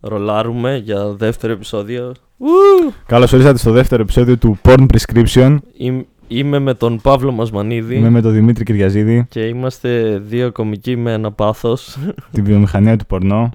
Ρολάρουμε για δεύτερο επεισόδιο. Καλώς ορίσατε στο δεύτερο επεισόδιο του Porn Prescription. Είμαι, είμαι με τον Παύλο Μασμανίδη Είμαι με τον Δημήτρη Κυριαζίδη, και είμαστε δύο κομικοί με ένα πάθος. τη βιομηχανία του πορνό.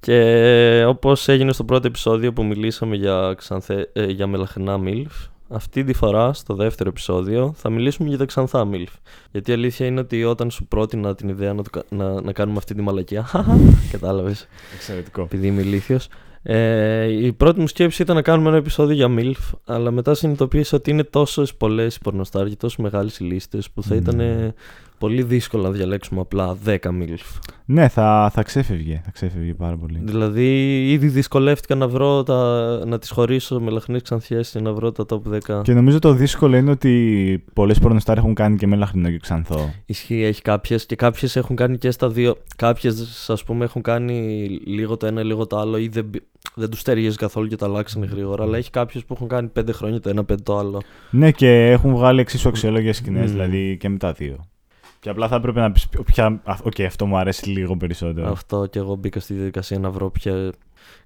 και όπως έγινε στο πρώτο επεισόδιο που μιλήσαμε για, ξανθε, ε, για μελαχρινά MILF, αυτή τη φορά στο δεύτερο επεισόδιο θα μιλήσουμε για τα ξανθά MILF. Γιατί η αλήθεια είναι ότι όταν σου πρότεινα την ιδέα να, το κα- να, να κάνουμε αυτή τη μαλακία, κατάλαβες, Εξαιρετικό. επειδή είμαι ηλίθιος, ε, η πρώτη μου σκέψη ήταν να κάνουμε ένα επεισόδιο για MILF, αλλά μετά συνειδητοποίησα ότι είναι τόσες πολλές οι πορνοστάρ και τόσο μεγάλες οι λίστες που θα Mm. ήταν ε, πολύ δύσκολο να διαλέξουμε απλά 10 MILF. Ναι, θα, θα ξέφευγε. Θα ξέφευγε πάρα πολύ. Δηλαδή, ήδη δυσκολεύτηκα να βρω τα, να τις χωρίσω με λαχνές ξανθιές και να βρω τα top 10. Και νομίζω το δύσκολο είναι ότι πολλές πορνοστάρ έχουν κάνει και με λαχρινό και ξανθό. Ισχύει, έχει κάποιες και κάποιες έχουν κάνει και στα δύο. Κάποιες, ας πούμε, έχουν κάνει λίγο το ένα, λίγο το άλλο ή δεν, μπη- δεν τους ταιριάζει καθόλου και τα αλλάξανε γρήγορα. Αλλά έχει κάποιες που έχουν κάνει πέντε χρόνια το ένα, πέντε το άλλο. Ναι, και έχουν βγάλει εξίσου αξιόλογες σκηνές, Μμμ. δηλαδή και με τα δύο. Και απλά θα έπρεπε να πεις. Ποια... α, Οκ, αυτό μου αρέσει λίγο περισσότερο. Αυτό και εγώ μπήκα στη διαδικασία να βρω ποια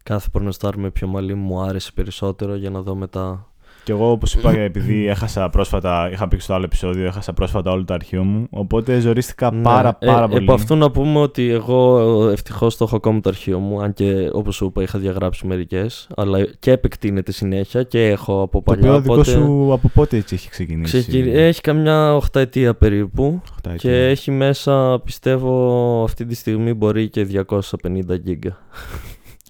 κάθε πορνοστάρ με ποιο μαλλί μου άρεσε περισσότερο για να δω μετά. Και εγώ, όπως είπα, επειδή έχασα πρόσφατα, είχα πει στο άλλο επεισόδιο, έχασα πρόσφατα όλο το αρχείο μου. Οπότε ζορίστηκα πάρα, Ναι, πάρα ε, πολύ. Επ' αυτού να πούμε ότι εγώ ευτυχώς το έχω ακόμα το αρχείο μου, αν και όπως σου είπα είχα διαγράψει μερικές, αλλά και επεκτείνεται συνέχεια και έχω από Το παλιά. οποίο δικό οπότε σου από πότε έτσι έχει ξεκινήσει; ξεκι- Έχει καμιά οχταετία περίπου Οχτά και ετία. έχει μέσα πιστεύω αυτή τη στιγμή μπορεί και 250 γίγκα.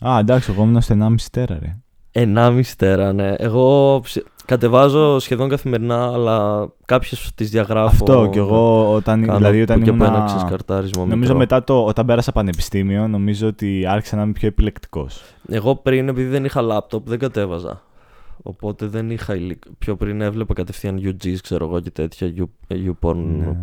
Α, εντάξει, εγώ ήμουν στο 1,5 τέρα, ρε. 1,5 τέρα, ναι. Εγώ ψ- κατεβάζω σχεδόν καθημερινά, αλλά κάποιες τις διαγράφω. Αυτό και εγώ όταν, κάνω δηλαδή, όταν που και που ένα ήμουν. ξεσκαρτάρισμα Νομίζω μικρό. μετά το, όταν πέρασα πανεπιστήμιο, νομίζω ότι άρχισα να είμαι πιο επιλεκτικός. Εγώ πριν, επειδή δεν είχα λάπτοπ, δεν κατέβαζα. Οπότε δεν είχα υλικό. Πιο πριν έβλεπα κατευθείαν UGs, ξέρω εγώ και τέτοια. U, YouPorn. Ναι.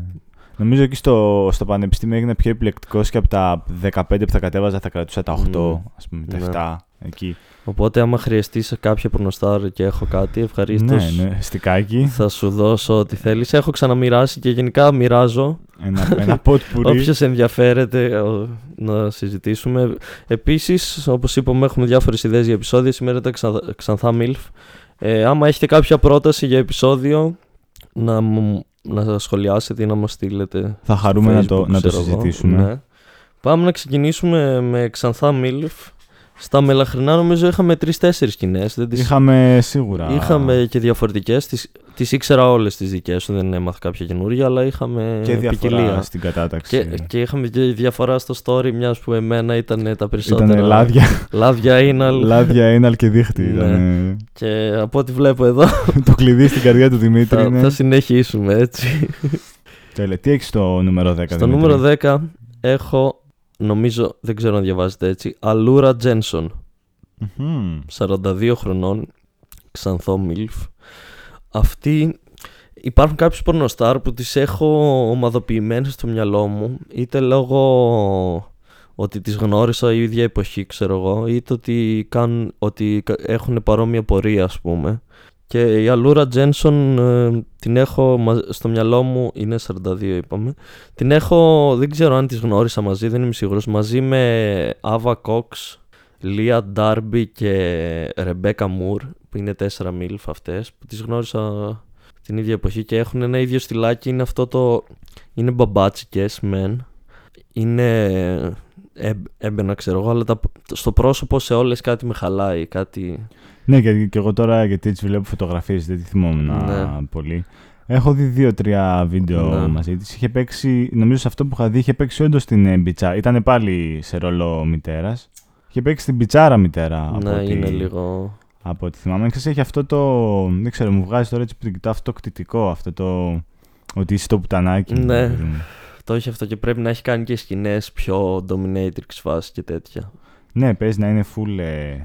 Νομίζω εκεί στο, στο πανεπιστήμιο έγινα πιο επιλεκτικός και από τα 15 που θα κατέβαζα θα κρατούσα τα 8, Μμμ. ας πούμε, τα Ναι. 7. Εκεί. Οπότε, άμα χρειαστείς σε κάποια πορνοστάρ και έχω κάτι, ευχαρίστως. Ναι, ναι, στικάκι. Θα σου δώσω ό,τι θέλεις. Έχω ξαναμοιράσει και γενικά μοιράζω. ένα, ένα pot πουρί. Όποιος ενδιαφέρεται ο, να συζητήσουμε. Επίσης, όπως είπαμε, έχουμε διάφορες ιδέες για επεισόδια. Σήμερα ήταν ξα, ξανθά MILF. Ε, άμα έχετε κάποια πρόταση για επεισόδιο, να, μου- να σχολιάσετε ή να μας στείλετε. Θα χαρούμε να το, Facebook, να το ξέρω εγώ. συζητήσουμε. Ναι. Πάμε να ξεκινήσουμε με ξανθά MILF. Στα μελαχρινά νομίζω είχαμε τρει-τέσσερι σκηνές. Είχαμε σίγουρα. Είχαμε και διαφορετικές. Τις, τις ήξερα όλες τις δικές σου, δεν έμαθα κάποια καινούργια, αλλά είχαμε και διαφορά ποικιλία. στην κατάταξη. Και, και είχαμε και διαφορά στο story, μιας που εμένα ήταν τα περισσότερα. Ήταν λάδια, Λάδια είναι. λάδια έναλ και δίχτυ. Ναι. Ήτανε- Και από ό,τι βλέπω εδώ, το κλειδί στην καρδιά του Δημήτρη θα, είναι. θα συνεχίσουμε έτσι. Τέλεια. Τι έχεις στο νούμερο 10. Στο νούμερο 10 έχω, νομίζω, δεν ξέρω να διαβάζετε έτσι, Αλούρα Τζένσον. 42 χρονών, ξανθό Μιλφ. Αυτή υπάρχουν κάποιες πορνοστάρ που τις έχω ομαδοποιημένες στο μυαλό μου είτε λόγω ότι τις γνώρισα η ίδια εποχή ξέρω εγώ είτε ότι, κάνουν, ότι κα- έχουν παρόμοια πορεία ας πούμε και η Αλούρα Τζένσον ε, την έχω μα- στο μυαλό μου, είναι 42 είπαμε. Την έχω, δεν ξέρω αν τις γνώρισα μαζί, δεν είμαι σίγουρος. Μαζί με Ava Cox Λία Ντάρμπι και Ρεμπέκα Μουρ, που είναι τέσσερα μίλφ αυτές, που τις γνώρισα την ίδια εποχή και έχουν ένα ίδιο στυλάκι, είναι αυτό το... είναι μπαμπάτσικες μεν, είναι ε, έμπαινα ξέρω εγώ, αλλά τα, στο πρόσωπο σε όλες κάτι με χαλάει, κάτι... Ναι, και, και εγώ τώρα γιατί έτσι βλέπω φωτογραφίες, δεν τη θυμόμουν Ναι. πολύ. Έχω δει δύο-τρία βίντεο Ναι. μαζί της. Είχε παίξει, νομίζω σε αυτό που είχα δει, είχε παίξει όντως την ε, μπιτσα. Ήταν πάλι σε ρόλο μητέρας. Είχε παίξει την μπιτσάρα μητέρα. από ναι, ό,τι- είναι λίγο... Από ό,τι θυμάμαι. Ξέρεις, έχει αυτό το. Δεν ξέρω, μου βγάζει τώρα έτσι που την κοιτάω αυτό το κτητικό. Αυτό το. Ότι είσαι το πουτανάκι. Ναι. παιδί μου. Το έχει αυτό και πρέπει να έχει κάνει και σκηνές πιο dominatrix φάση και τέτοια. Ναι, παίζει να είναι full. ε,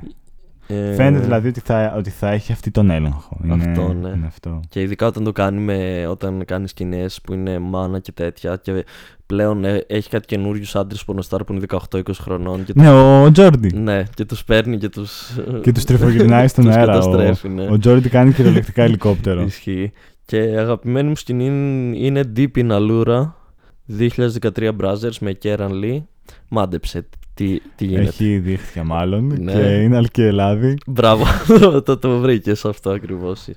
Ε, Φαίνεται δηλαδή ότι θα, ότι θα έχει αυτή τον έλεγχο. Είναι, Αυτό, ναι. είναι αυτό. Και ειδικά όταν το κάνει με, όταν κάνεις σκηνές που είναι μάνα και τέτοια. Και πλέον ε, έχει κάτι καινούριους άντρες πορνοστάρ που είναι 18-20 χρονών. Και Ναι, ο Τζόρντι. ναι, και τους παίρνει και του. Και τους τριφογυρνάει στον τους αέρα. Ο, καταστρέφει, ναι. ο Τζόρντι κάνει κυριολεκτικά ελικόπτερο. Ισχύει. Και αγαπημένη μου σκηνή είναι Deep in Allura 2013 Brothers με Kieran Lee. Μάντεψε τι, τι γίνεται. Έχει δίχτυα μάλλον Ναι. και είναι αλκιελάδη. Μπράβο, το, το βρήκες αυτό ακριβώς.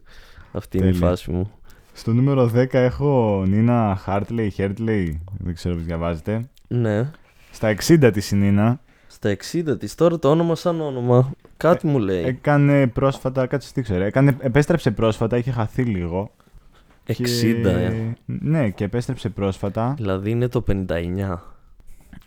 Αυτή είναι η Τέλεια. φάση μου. Στο νούμερο 10 έχω Νίνα Χάρτλεϊ, Χέρτλεϊ, δεν ξέρω πώς διαβάζετε. Ναι. Στα 60 της η Νίνα Στα 60 της, τώρα το όνομα σαν όνομα. Κάτι μου λέει. έκανε πρόσφατα, κάτσε τι ξέρω, έκανε, επέστρεψε πρόσφατα, είχε χαθεί λίγο. 60, και- ε. Ναι, και επέστρεψε πρόσφατα. Δηλαδή είναι το 59.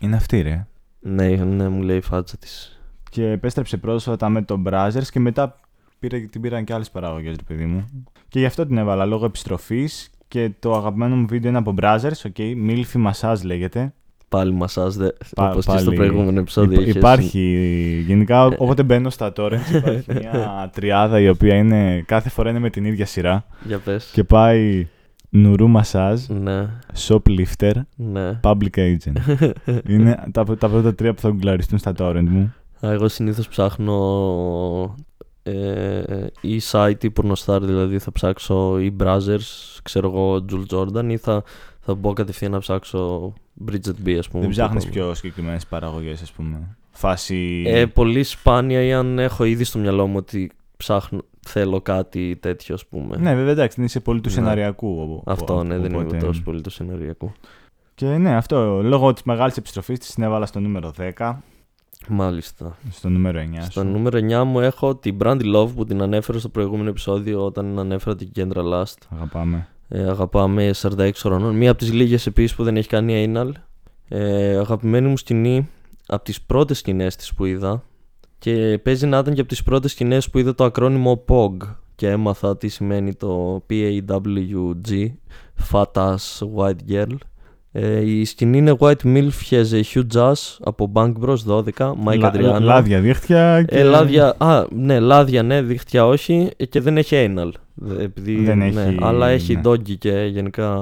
Είναι αυτή ρε. Ναι, ναι, μου λέει η φάτσα της. Και επέστρεψε πρόσφατα με τον Brazzers και μετά πήρε, την πήραν και άλλες παραγωγές, ρε παιδί μου. Και γι' αυτό την έβαλα, λόγω επιστροφής. Και το αγαπημένο μου βίντεο είναι από Brazzers, ok, Milfy Massage λέγεται. Πάλι μασάζ, δε, Πα- όπως και στο πάλι προηγούμενο επεισόδιο. Υπά- είχες- υπάρχει, γενικά, Ε, όποτε μπαίνω στα torrents υπάρχει μια τριάδα η οποία είναι, κάθε φορά είναι με την ίδια σειρά. Για πες. Και πάει νουρού massage, Ναι, shoplifter, ναι. public agent. είναι τα, τα πρώτα τρία που θα γκουγκλαριστούν στα torrent μου. Α, Εγώ συνήθως ψάχνω ε, ή site ή πορνοστάρ, δηλαδή θα ψάξω ή browsers, ξέρω εγώ, Jules Jordan ή θα, θα μπω κατευθείαν να ψάξω Bridget B, ας πούμε. Δεν που ψάχνεις είπαμε. πιο συγκεκριμένες παραγωγές, ας πούμε. Φάση... Ε, πολύ σπάνια ή αν έχω ήδη στο μυαλό μου ότι ψάχνω, θέλω κάτι τέτοιο, ας πούμε. Ναι, βέβαια, εντάξει, δεν είσαι πολύ του Ναι. σεναριακού. ο- Αυτό, ο- ναι, δεν οπότε- είμαι τόσο πολύ το σεναριακό. Και ναι, αυτό, λόγω της μεγάλης επιστροφής της την έβαλα στο νούμερο 10, Μάλιστα. στο νούμερο 9 Στο σου. νούμερο 9 μου έχω την Brandy Love που την ανέφερα στο προηγούμενο επεισόδιο όταν ανέφερα την Kendra Last. Αγαπάμε. Ε, αγαπάμε 46 χρονών. Μία από τις λίγες επίσης που δεν έχει κάνει anal. Ε, αγαπημένη μου σκηνή από τις πρώτες σκηνές της που είδα και παίζει να ήταν και από τις πρώτες σκηνές που είδα το ακρόνιμο POG και έμαθα τι σημαίνει το PAWG Fat Ass White Girl. Ε, η σκηνή είναι White Milf has a huge ass από Bank Bros 12, Mike Λα- Adriano. Λάδια δίχτυα και... Ε, λάδια, α, ναι, λάδια, ναι, δίχτυα όχι ε, και δεν έχει anal. Δε- Επειδή, Δεν ναι, έχει, αλλά έχει ναι. doggy και γενικά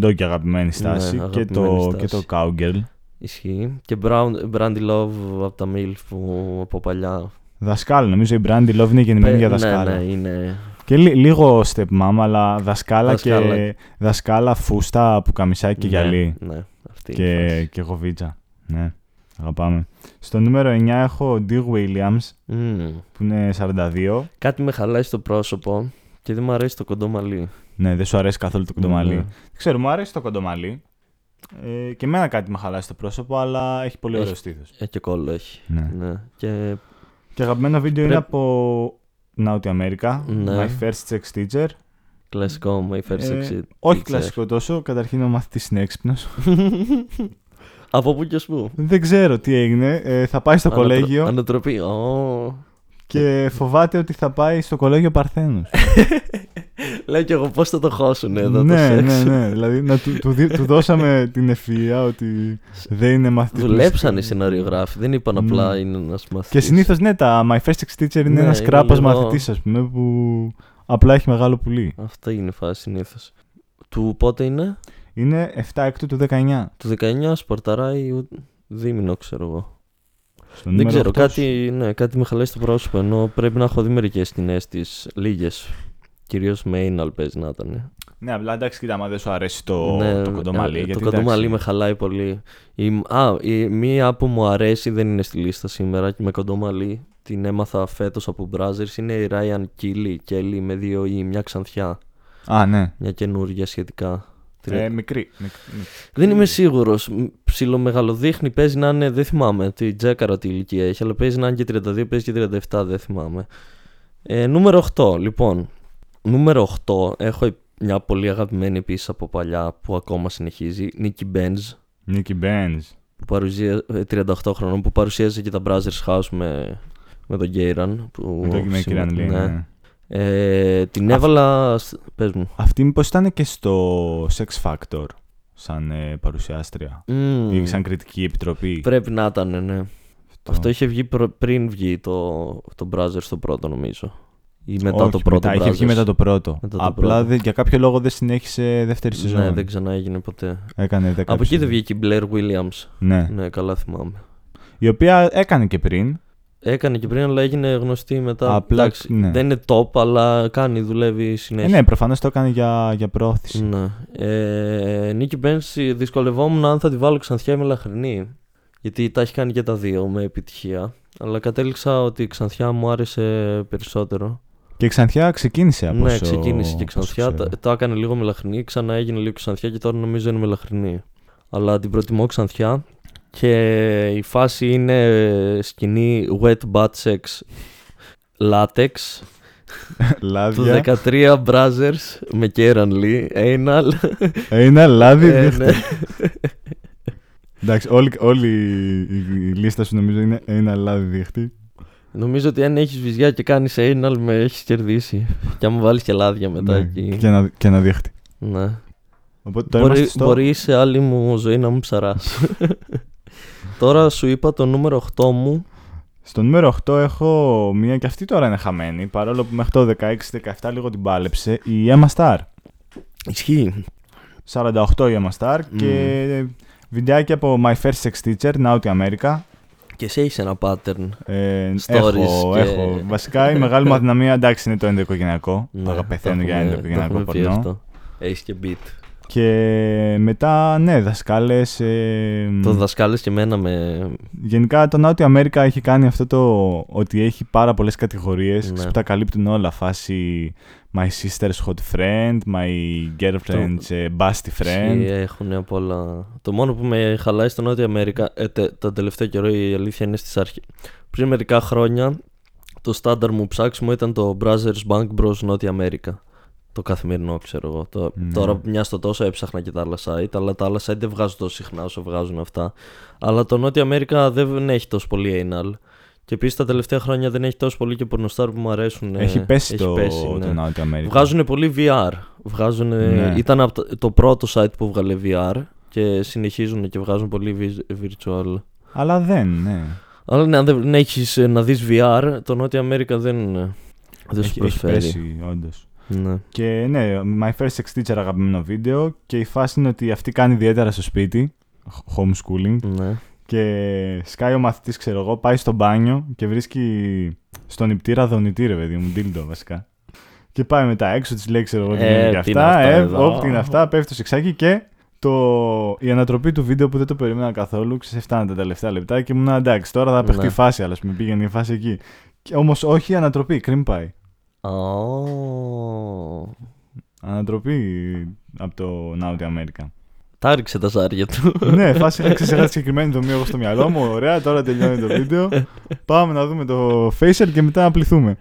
Ντόκι αγαπημένη στάση Ναι, και, αγαπημένη το, στάση. και το cowgirl. Ισχύει. Και Brown, Brandy Love από τα MILF που από παλιά. Δασκάλα, νομίζω η Brandy Love είναι γεννημένη για Ε, δασκάλα. Ναι, ναι, είναι. Και λι- λίγο stepmom, αλλά δασκάλα, Δασκάλα. και δασκάλα φούστα που καμισάκι και γυαλί. Ναι, ναι, αυτή είναι η και, φάση. και γοβίτσα. Ναι, αγαπάμε. Στο νούμερο 9 έχω Dear Williams, Μμμ. που είναι 42. Κάτι με χαλάει στο πρόσωπο και δεν μου αρέσει το κοντό μαλλί. Ναι, δεν σου αρέσει καθόλου το κοντομαλί. Ναι. Δεν ξέρω, μου αρέσει το κοντομαλί. Ε, και εμένα κάτι με χαλάει στο πρόσωπο, αλλά έχει πολύ Έχει. ωραίο στήθος. Ε, και κόλλο έχει. Ναι. Ναι. Και Και αγαπημένο βίντεο είναι Πρέπει- από Νότια Αμέρικα. Ναι. My first sex teacher. κλασικό, my first Ε, exit. όχι teacher. κλασικό τόσο. Καταρχήν ο μαθητής είναι έξυπνος. Από πού και ως πού; Δεν ξέρω τι έγινε. Ε, θα πάει στο Ανατρο- κολέγιο Ανατροπή. Ω. και φοβάται ότι θα πάει στο κολέγιο Παρθένους. Λέω κι εγώ πώς θα το χώσουν εδώ το ναι, σεξ; ναι, ναι. Δηλαδή να του, του, δι- του δώσαμε την ευφυΐα ότι δεν είναι μαθητής. Δουλέψαν οι σεναριογράφοι. Δεν είπαν απλά Ναι. είναι ένας μαθητής. Και συνήθως ναι, τα My First Sex Teacher είναι Ναι, ένας είναι κράπας λίγο- μαθητής, ας πούμε, που απλά έχει μεγάλο πουλί. Αυτή είναι η φάση συνήθως. Του πότε είναι, Είναι 7 έκτου του 19. του 19 σπορταράει ου- δίμηνο, ξέρω εγώ. Στο Δεν νούμερο ξέρω, 8 κάτι, ναι, κάτι με χαλάει στο πρόσωπο. Ενώ πρέπει να έχω δει μερικές σκηνές τη λίγες. Κυρίως με anal παίζει να ήταν. Ναι, απλά εντάξει, κοίτα, άμα δεν σου αρέσει το, Ναι, το κοντομαλί. ε, γιατί, το κοντομαλί εντάξει, με χαλάει πολύ. Η, α, η μία που μου αρέσει δεν είναι στη λίστα σήμερα και με κοντομαλί την έμαθα φέτος από Brazzers είναι η Ryan Kelly, Kelly με δύο ή μια ξανθιά. Α, ναι. Μια καινούργια σχετικά. Ε, μικρή. μικ- μικ- Δεν είμαι σίγουρος. Ψιλομεγαλοδείχνει, παίζει να είναι. Δεν θυμάμαι τι τζέκαρα τι ηλικία έχει, αλλά παίζει να είναι και 32, παίζει και 37, δεν θυμάμαι. Ε, νούμερο 8, λοιπόν. Νούμερο 8 έχω μια πολύ αγαπημένη επίσης από παλιά που ακόμα συνεχίζει. Nicky Benz, Νίκη Benz. που παρουσία, ε, 38 χρονών, που παρουσίαζε και τα Brothers House με, με τον Γκέιραν. Που Με το με σήμερα- Kieran Lee, ναι. ναι. Ε, την έβαλα. σ- Πες μου. Αυτή μήπως ήταν και στο Sex Factor σαν ε, παρουσιάστρια Μμμ, ή σαν κριτική επιτροπή. Πρέπει να ήταν, ναι. Αυτό. Αυτό είχε βγει προ- πριν βγει το, το browser στο πρώτο νομίζω. Ή μετά Όχι, το πρώτο μετά, είχε βγει Brothers. μετά το πρώτο. Μετά το Απλά πρώτο. δεν- για κάποιο λόγο δεν συνέχισε δεύτερη σεζόν. Ναι, δεν ξανά έγινε ποτέ. Έκανε 10 Από εκεί δεν επεισόδια. βγήκε η Blair Williams. Ναι. Ναι, καλά θυμάμαι. Η οποία έκανε και πριν. Έκανε και πριν, αλλά έγινε γνωστή μετά. Απλά, Εντάξει, ναι. Δεν είναι top, αλλά κάνει, δουλεύει Ε, συνέχεια. ναι, προφανώς το έκανε για, για πρόθεση. Ναι. Ε, Νίκη Μπένς δυσκολευόμουν αν θα τη βάλω ξανθιά ή μελαχρινή. Γιατί τα έχει κάνει και τα δύο με επιτυχία. Αλλά κατέληξα ότι η Ξανθιά μου άρεσε περισσότερο. Και η Ξανθιά ξεκίνησε από ναι, όσο- ξεκίνησε και η όσο Ξανθιά. ξέρω. Το, το έκανε λίγο μελαχρινή, ξανά έγινε λίγο Ξανθιά και τώρα νομίζω είναι μελαχρινή. Αλλά την προτιμώ Ξανθιά. Και η φάση είναι σκηνή wet butt sex latex του Λάδια. 13 Brothers με Kieran Lee, anal. Ένα λάδι Ε, δείχνει. ναι. Εντάξει, όλη, όλη η, η λίστα σου νομίζω είναι ένα λάδι δείχτη. Νομίζω ότι αν έχεις βυζιά και κάνεις anal με έχεις κερδίσει. Και άμα βάλεις και λάδια μετά Ναι, εκεί. και, ένα, και ένα δείχτη. Ναι. Οπότε τώρα Μπορεί, είμαστε στο... μπορεί σε άλλη μου ζωή να μου ψαράς. Τώρα σου είπα το νούμερο 8 μου. Στο νούμερο 8 έχω μία και αυτή τώρα είναι χαμένη. Παρόλο που μέχρι το 16-17 λίγο την πάλεψε. Η Emma Star. Ισχύει. 48 η Emma Star και βιντεάκι από My First Sex Teacher, Naughty America. Και εσύ έχεις ένα pattern. Ε, Stories έχω, και- έχω. Βασικά η μεγάλη μου αδυναμία εντάξει είναι το ενδοοικογενειακό. Ναι, Ναι, το πεθαίνω για έχουμε- ενδοοικογενειακό το έχουμε πει πορνό. αυτό. Έχεις και beat. Και μετά, ναι, δασκάλες. ε, Το δασκάλες και εμένα με. Γενικά το Naughty America έχει κάνει αυτό το ότι έχει πάρα πολλές κατηγορίες Ναι. που τα καλύπτουν όλα. Φάση My sister's hot friend, my girlfriend's ε, busty friend. Έχουν από όλα. Το μόνο που με χαλάει στο Νότια Αμέρικα ε, τε, τον τελευταίο καιρό η αλήθεια είναι στις αρχές. Πριν μερικά χρόνια το στάνταρ μου ψάξιμο ήταν το Brothers Bank Bros Νότια Αμέρικα. Το καθημερινό ξέρω εγώ. Το, Ναι. Τώρα μια στο τόσο έψαχνα και τα άλλα site, αλλά τα άλλα site δεν βγάζουν τόσο συχνά όσο βγάζουν αυτά. Αλλά το Νότια Αμέρικα δεν έχει τόσο πολύ anal. Και επίσης τα τελευταία χρόνια δεν έχει τόσο πολύ και πορνοστάρ που μου αρέσουν. Έχει πέσει, το, πέσει, το ναι. Naughty America. Βγάζουν πολύ VR. Βγάζουν, Ναι. Ήταν από το, το πρώτο site που βγάλε VR και συνεχίζουν και βγάζουν πολύ vi- virtual. Αλλά δεν, ναι. Αλλά ναι, αν δεν έχεις ε, να δεις VR, το Νότια Αμέρικα δεν, ε, δεν σου έχει, έχει προσφέρει. πέσει, όντως. Ναι. Και ναι, My First Sex Teacher αγαπημένο βίντεο και η φάση είναι ότι αυτή κάνει ιδιαίτερα στο σπίτι, homeschooling, ναι. Και σκάει ο μαθητής, ξέρω εγώ, πάει στο μπάνιο και βρίσκει στον νηπτήρα δονητή, ρε παιδί μου, ντίλντο βασικά. Και πάει μετά έξω, της λέει, ξέρω εγώ, τι Ε, είναι και τι είναι αυτά, αυτά ε, εδώ. όπ, τι είναι αυτά, πέφτει το σεξάκι και το... η ανατροπή του βίντεο που δεν το περίμενα καθόλου, ξεφτάνε τα τελευταία λεπτά και ήμουν εντάξει, τώρα θα παιχτεί Ναι. φάση, αλλά πούμε, πήγαινε η φάση εκεί. Και, όμως όχι η ανατροπή, κρυμ πάει. Ω. Ανατροπή από το Naughty America. Τα ρίξε τα ζάρια του. ναι, φάση είχα ξεχάσει συγκεκριμένη δομή εγώ στο μυαλό μου. Ωραία, τώρα τελειώνει το βίντεο. Πάμε να δούμε το facial και μετά να πληθούμε.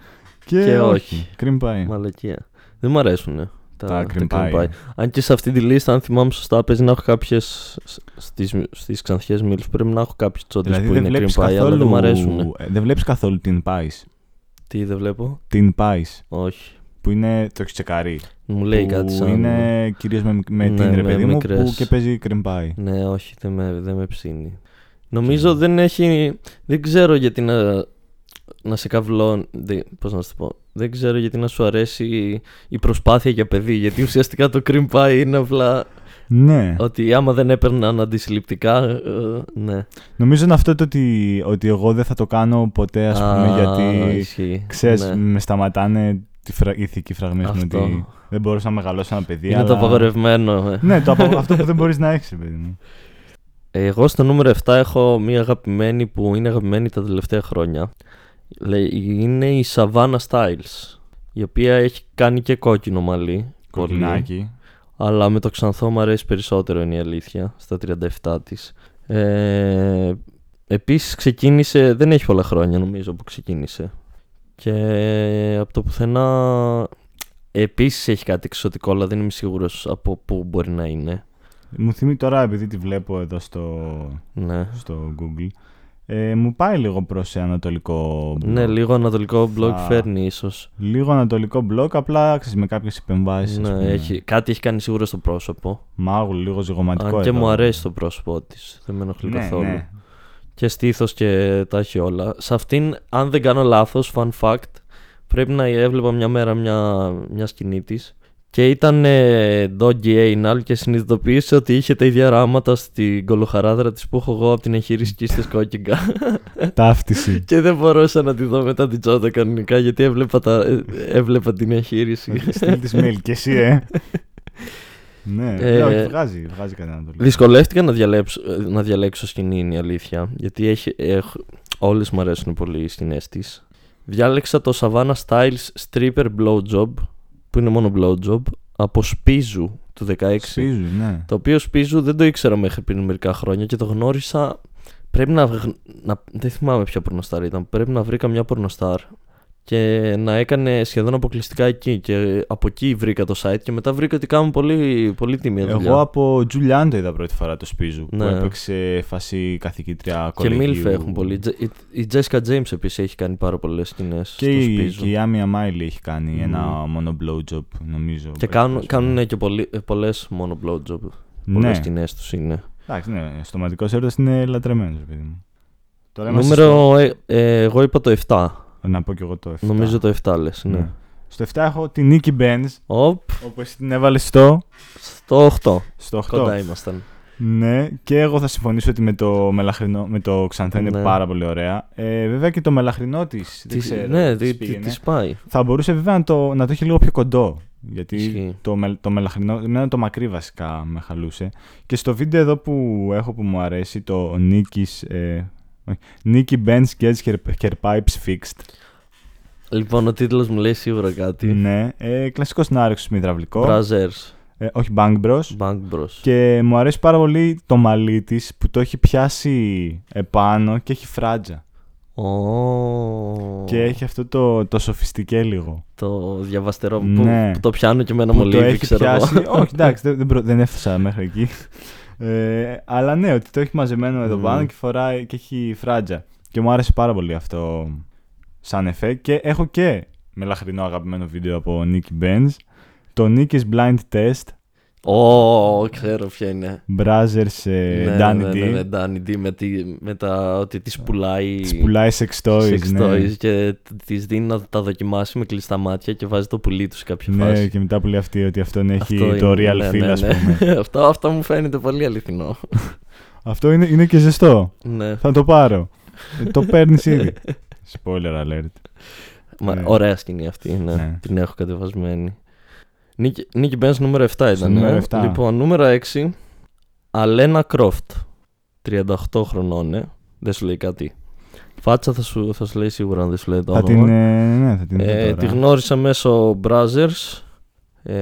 Και, Και όχι. όχι. Cream pie. Μαλακία. Δεν μου αρέσουν τα, Τα τα cream cream pie. pie. Αν και σε αυτή τη λίστα, αν θυμάμαι σωστά, παίζει να έχω κάποιες. Στις, στις ξανθιές μίλους πρέπει να έχω κάποιες τσόντες Δηλαδή που δεν είναι cream βλέπεις, pie, αλλά καθόλου... δεν μου αρέσουν. ε, δεν βλέπεις καθόλου την pies. Τι δεν βλέπω; Την pies. Όχι. Που είναι το έχεις τσεκάρει; Μου λέει που κάτι σαν. είναι κυρίως με, με Ναι, την ρε με παιδί μου μικρές. που και παίζει cream pie. Ναι, όχι, δεν με, δεν με ψήνει. Νομίζω δεν έχει. Δεν ξέρω γιατί να, να σε καυλώ. Πώς να σου το πω. Δεν ξέρω γιατί να σου αρέσει η, η προσπάθεια για παιδί. Γιατί ουσιαστικά το cream pie είναι απλά Ναι. ότι άμα δεν έπαιρναν αντισυλληπτικά. ε, ναι. Νομίζω είναι αυτό το ότι, ότι εγώ δεν θα το κάνω ποτέ ας πούμε Α, γιατί ισχύει. ξέρεις Ναι. με σταματάνε τη φρα... ηθική φραγμή μου Αυτό. ότι δεν μπορούσα να μεγαλώσω ένα παιδί Είναι αλλά... το απαγορευμένο. ε. Ναι, το απο- αυτό που δεν μπορείς να έχεις ρε παιδί μου. Εγώ στο νούμερο 7 έχω μία αγαπημένη που είναι αγαπημένη τα τελευταία χρόνια. Λέει, είναι η Savannah Styles. Η οποία έχει κάνει και κόκκινο μαλλί. πολύ. Κοκκινάκι. Αλλά με το ξανθό μου αρέσει περισσότερο είναι η αλήθεια. Στα 37 της. Ε, επίσης ξεκίνησε, δεν έχει πολλά χρόνια νομίζω που ξεκίνησε. Και από το πουθενά επίσης έχει κάτι εξωτικό αλλά δεν είμαι σίγουρος από πού μπορεί να είναι. Μου θυμεί τώρα επειδή τη βλέπω εδώ στο, Ναι. στο Google ε, μου πάει λίγο προς ανατολικό blog. Ναι, λίγο ανατολικό blog Θα- φέρνει ίσως. Λίγο ανατολικό blog, απλά ξέρεις, με κάποιες επεμβάσεις. ας Ναι, πούμε. έχει, κάτι έχει κάνει σίγουρα στο πρόσωπο. Μάγουλ, λίγο ζυγωματικό Αν και εδώ. μου αρέσει το πρόσωπό της. Δεν με ενοχλεί Ναι, καθόλου. ναι. Και στήθος και τα έχει όλα. Σε αυτήν, αν δεν κάνω λάθος, fun fact, πρέπει να έβλεπα μια μέρα μια, μια σκηνή της. Και ήταν ε, doggy anal και συνειδητοποίησε ότι είχε τα ίδια ράματα στην κολοχαράδρα της που έχω εγώ από την εγχείρηση Κίστες Κόκκιγκα. Ταύτιση. και δεν μπορούσα να τη δω μετά την τσόντα κανονικά γιατί έβλεπα, τα, ε, έβλεπα την εγχείρηση. Στείλ της mail και εσύ, ε. Ναι, Ε, ναι, όχι, βγάζει, βγάζει κάτι να το λέει. Δυσκολεύτηκα να διαλέξω, να διαλέξω σκηνή είναι η αλήθεια. Γιατί έχει, έχ, όλες μου αρέσουν πολύ οι σκηνές της. Διάλεξα το Savannah Styles Stripper Blowjob, που είναι μόνο blowjob, από Σπίζου του 16. Σπίζου, ναι. Το οποίο Σπίζου δεν το ήξερα μέχρι πριν μερικά χρόνια και το γνώρισα. Πρέπει να, βγ- να. Δεν θυμάμαι ποια πορνοστάρ ήταν. Πρέπει να βρήκα μια πορνοστάρ και να έκανε σχεδόν αποκλειστικά εκεί. Και από εκεί βρήκα το site και μετά βρήκα ότι κάνουν πολύ, πολύ τίμια δουλειά. Εγώ από Τζουλιάν το είδα πρώτη φορά το Σπίζου. Που Ναι. έπαιξε φασί καθηγήτρια Και κολεγίου. Μίλφ έχουν πολύ. Η- Η Jessica James επίσης έχει κάνει πάρα πολλές σκηνές. Και η, και η Amia Miley έχει κάνει ένα μόνο blowjob, νομίζω. Και πρώτη κάνουν, φορά. κάνουν και πολλές μόνο blowjob. Πολλές Ναι. σκηνές τους είναι. Εντάξει, ναι, στοματικός έρωτας είναι λατρεμένος, παιδί μου. Τώρα είμαστε Νούμερο. ε, ε, εγώ είπα το 7. Στο- Να πω κι εγώ το 7. Νομίζω το 7 λες. Ναι. Ναι. Στο 7 έχω την Nikki Benz, Οπ, όπου εσύ την έβαλες στο, στο 8. στο 8. Κοντά ήμασταν. Ναι, και εγώ θα συμφωνήσω ότι με το, μελαχρινό, με το ξανθό είναι Ναι. πάρα πολύ ωραία. Ε, βέβαια και το μελαχρινό της. Δεν Της- ξέρω. ναι, της τι πήγαινε. της πάει. Θα μπορούσε βέβαια να το, να το έχει λίγο πιο κοντό. Γιατί Ισχύει. το, μελ- το μελαχρινό, εμένα το μακρύ βασικά με χαλούσε. Και στο βίντεο εδώ που έχω που μου αρέσει, το Νίκης, ε, όχι, Nikki Benz gets her, her pipes fixed. Λοιπόν, ο τίτλος μου λέει σίγουρα κάτι. Ναι, ε, κλασικό σενάριο με υδραυλικό. Brothers, Ε, όχι Bang Bros. Bank Bros. Και μου αρέσει πάρα πολύ το μαλλί της που το έχει πιάσει επάνω και έχει φράτζα. Ω, Και έχει αυτό το, το σοφιστικέ λίγο. Το διαβαστερό Ναι. που, που το πιάνω και με ένα που το μολύβι, έχει ξέρω πιάσει. εγώ. όχι, εντάξει, δεν, δεν, προ- δεν έφτασα μέχρι εκεί. Ε, αλλά ναι, ότι το έχει μαζεμένο εδώ Μμμ. πάνω και φοράει και έχει φράτζα. Και μου άρεσε πάρα πολύ αυτό σαν εφέ. Και έχω και μελαχρινό αγαπημένο βίντεο από Nicky Benz. Το Nicky's Blind Test. Ω, ξέρω ποια είναι. Brothers ε, ναι, Danny ναι, D. ναι, ναι, Danny D με, τη, με τα ότι τη πουλάει Της πουλάει sex toys. sex ναι. toys και τη δίνει να τα δοκιμάσει με κλειστά μάτια και βάζει το πουλί τους σε κάποια Ναι, φάση. και μετά που λέει αυτή ότι αυτόν έχει Αυτό το είναι, real ναι, feel, ναι, ας ναι. πούμε. αυτό, αυτό μου φαίνεται πολύ αληθινό. αυτό είναι, είναι και ζεστό. ναι. Θα το πάρω. Ε, το παίρνεις ήδη. Spoiler alert. Μα, Ναι. Ωραία σκηνή αυτή, ναι. Ναι. Την έχω κατεβασμένη. Νίκη, Νίκη Μπένς νούμερο 7 ήταν. Στο ε. νούμερο 7. Λοιπόν, νούμερο 6. Αλένα Κρόφτ. 38 χρονών, ε. Δεν σου λέει κάτι. Φάτσα θα σου, θα σου λέει σίγουρα αν δεν σου λέει το Θα την, όνομα. ε, ναι, θα την δω Ε, τώρα. τη γνώρισα μέσω Brothers. Ε,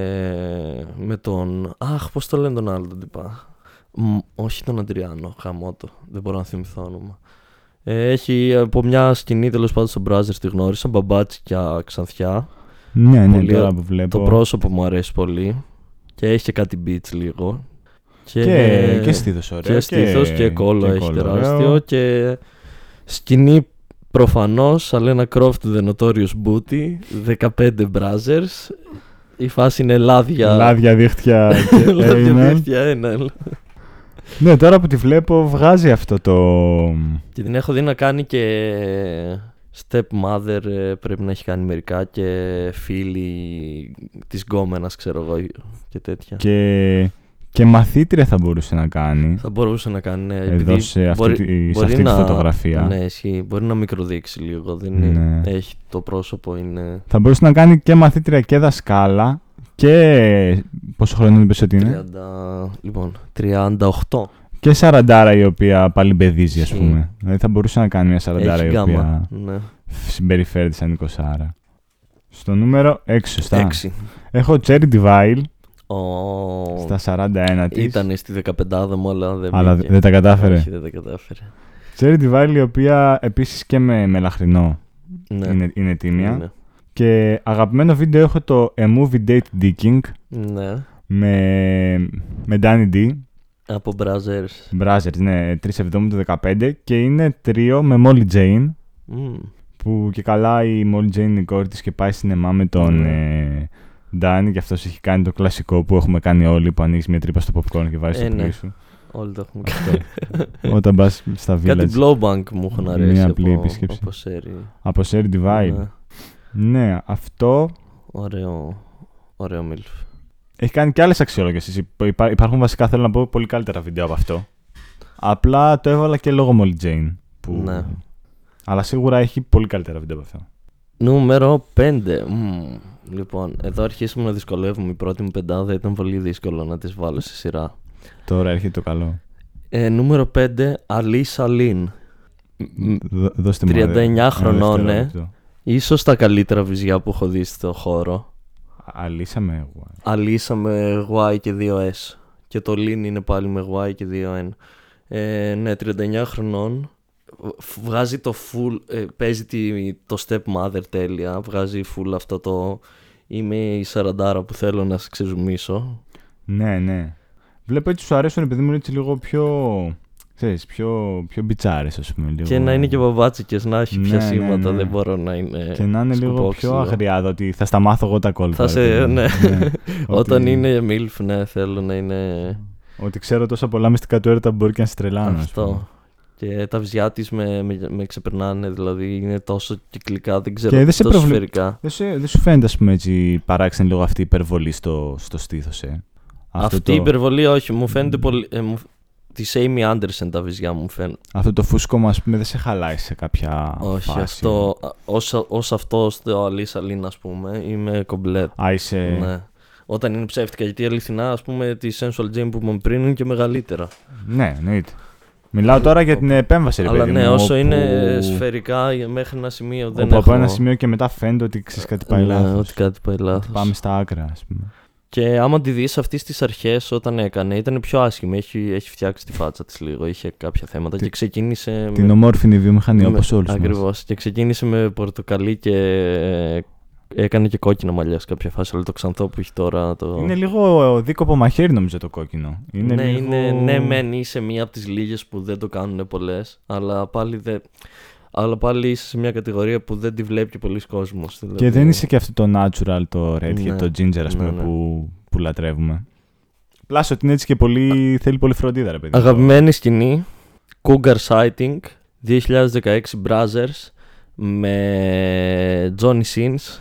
με τον. Αχ, πώς το λένε τον άλλο τον τυπά. Μ, όχι τον Αντριάνο, χαμότο. Δεν μπορώ να θυμηθώ όνομα. Ε, έχει από μια σκηνή τέλος πάντων στο Brothers τη γνώρισα. Μπαμπάτσια ξανθιά. Ναι, ναι, πολύ τώρα ω- που βλέπω. Το πρόσωπο μου αρέσει πολύ. Και έχει και κάτι beats λίγο. Και, Και, και στήθος ωραίο. και στήθος και, κόλλο έχει κόλλο τεράστιο. ωραίο. Και σκηνή προφανώς Αλένα Κρόφτ The Notorious Booty 15 Brothers Η φάση είναι λάδια Λάδια, δίχτυα και Λάδια anal. δίχτυα anal. Ναι, τώρα που τη βλέπω βγάζει αυτό το... Και την έχω δει να κάνει και stepmother ε, πρέπει να έχει κάνει μερικά και φίλη της γκόμενας ξέρω εγώ και τέτοια. Και, και μαθήτρια θα μπορούσε να κάνει. Θα μπορούσε να κάνει ναι, Εδώ επειδή σε αυτή, μπορεί- τη, σε μπορεί αυτή τη να- φωτογραφία. Ναι, ισχύει. Μπορεί να μικροδείξει λίγο. Δεν είναι, Ναι. Έχει το πρόσωπο, είναι Θα μπορούσε να κάνει και μαθήτρια και δασκάλα. Και πόσο χρόνο είπες ότι είναι; 30, λοιπόν, 38. Και σαραντάρα η οποία πάλι μπεδίζει, ας Ισχύει. πούμε. Δηλαδή θα μπορούσε να κάνει μια σαραντάρα Έχει η γκάμα. οποία Ναι. συμπεριφέρεται σαν εικοσάρα. Στο νούμερο 6, σωστά. 6. Έχω Cherry Divile Ο... στα 41 της. Ήταν στη 15 μου, αλλά δεν Αλλά μπήκε. δεν τα κατάφερε. Όχι, δεν τα κατάφερε. Cherry Divile η οποία επίσης και με μελαχρινό Ναι. είναι, είναι τίμια. Ναι. Και αγαπημένο βίντεο έχω το A Movie Date Dicking ναι. με, με Danny D. Από Brothers. Brothers, ναι, 3 του 15 και είναι τρίο με Molly Jane. Μμ. που και καλά η Molly Jane είναι η κόρη της και πάει σινεμά με τον Ναι. ε, Ντάνι και αυτός έχει κάνει το κλασικό που έχουμε κάνει όλοι που ανοίγεις μια τρύπα στο popcorn και βάζεις Ε, το ναι. πουλί σου. Όλοι το έχουμε κάνει. Όταν πας στα Κάτι village blowbank μου έχουν αρέσει Μια από, απλή επίσκεψη. από σέρι. από Sherry Divine. Ναι. Ναι, αυτό Ωραίο, ωραίο μιλφ. Έχει κάνει και άλλες αξιολόγησεις. Υπά- Υπάρχουν βασικά θέλω να πω πολύ καλύτερα βίντεο από αυτό. Απλά το έβαλα και λόγω Molly Jane. Που... Ναι. Αλλά σίγουρα έχει πολύ καλύτερα βίντεο από αυτό. Νούμερο 5. Λοιπόν, εδώ αρχίσαμε να δυσκολεύουμε. Η πρώτη μου πεντάδα ήταν πολύ δύσκολο να τις βάλω σε σειρά. Τώρα έρχεται το καλό. Ε, νούμερο 5, Αλίσα Λίν. Δ- δώστε μου 39 ένα χρονών, ε. δευτερόλεπτο. Ίσως τα καλύτερα βυζιά που έχω δει στο χώρο. Αλύσα με εγώ. Αλίσα με Y και 2S. Και το Lean είναι πάλι με Y και 2N. Ε, ναι, 39 χρονών. Φ- Βγάζει το full, ε, παίζει τη, το stepmother τέλεια. Βγάζει full αυτό το είμαι η σαραντάρα που θέλω να σε ξεζουμίσω. Ναι, ναι. Βλέπω έτσι σου αρέσουν επειδή μου είναι έτσι λίγο πιο. Ξέρεις, πιο, πιο μπιτσάρες, ας πούμε. Λίγο... Και να είναι και βαβάτσικες, να έχει Ναι, πια ναι, σήματα, ναι. δεν μπορώ να είναι Και να είναι λίγο πιο σκουπόξυλο. αγριάδα ότι θα στα μάθω εγώ τα κόλπα. Θα σε, ρε παιδί μου. ναι. Όταν Ότι- είναι MILF, ναι, θέλω να είναι Ότι ξέρω τόσα πολλά μυστικά του έρωτα που μπορεί και να στρελάνω. ας πούμε. αυτό. Και τα βυζιά της με, με, με ξεπερνάνε, δηλαδή είναι τόσο κυκλικά, δεν ξέρω, Και δεν σε τόσο προβλε- σφαιρικά. Δεν, σου, δεν σου φαίνεται, ας πούμε, έτσι παράξενη λίγο αυτή η υπερβολή στο, στο στήθος, ε; Αυτό Αυτή το, η υπερβολή όχι, μου φαίνεται πολύ... Ε, μου, της Amy Anderson τα βυζιά μου φαίνονται. αυτό το φούσκωμα, ας πούμε, δεν σε χαλάει σε κάποια όχι, φάση. αυτό, ως, ως αυτό στο Αλίσσα Λίν, ας πούμε, είμαι κομπλέτ. Α, είσαι... Ναι. Όταν είναι ψεύτικα, γιατί αληθινά, ας πούμε, τη Sensual Jam που είπαμε πριν είναι και μεγαλύτερα. Ναι, εννοείται. Μιλάω τώρα για την επέμβαση, ρε Αλλά παιδί ναι, μου, όσο όπου- είναι σφαιρικά μέχρι ένα σημείο δεν όπου έχω... από ένα σημείο και μετά φαίνεται ότι ξέρεις κάτι πάει ναι, λάθος. ότι κάτι πάει Ότι λάθος. Πάμε στα άκρα, ας πούμε. Και άμα τη δεις αυτή στις αρχές όταν έκανε ήταν πιο άσχημη, έχει, έχει φτιάξει τη φάτσα της λίγο, είχε κάποια θέματα Τι- και ξεκίνησε... Την ομόρφινη βιομηχανία, με- όπως όλους μας. Ακριβώς. Και ξεκίνησε με πορτοκαλί και ε, έκανε και κόκκινα μαλλιά σε κάποια φάση, αλλά το ξανθό που έχει τώρα το... Είναι λίγο δίκοπο μαχαίρι, νομίζω το κόκκινο. Είναι ναι, λίγο... είναι, ναι, μεν είσαι μία από τις λίγες που δεν το κάνουν πολλές, αλλά πάλι, δεν, αλλά πάλι είσαι σε μια κατηγορία που δεν τη βλέπει και πολλοί κόσμος. Και δηλαδή. δεν είσαι και αυτό το natural, το redhead, Ναι. το ginger, ας πούμε, Ναι, ναι. Που, που λατρεύουμε. Πλάσο ότι είναι έτσι και πολύ, θέλει πολύ φροντίδα, ρε παιδί. Αγαπημένη σκηνή Cougar Sighting 2016 Brothers με Johnny Sins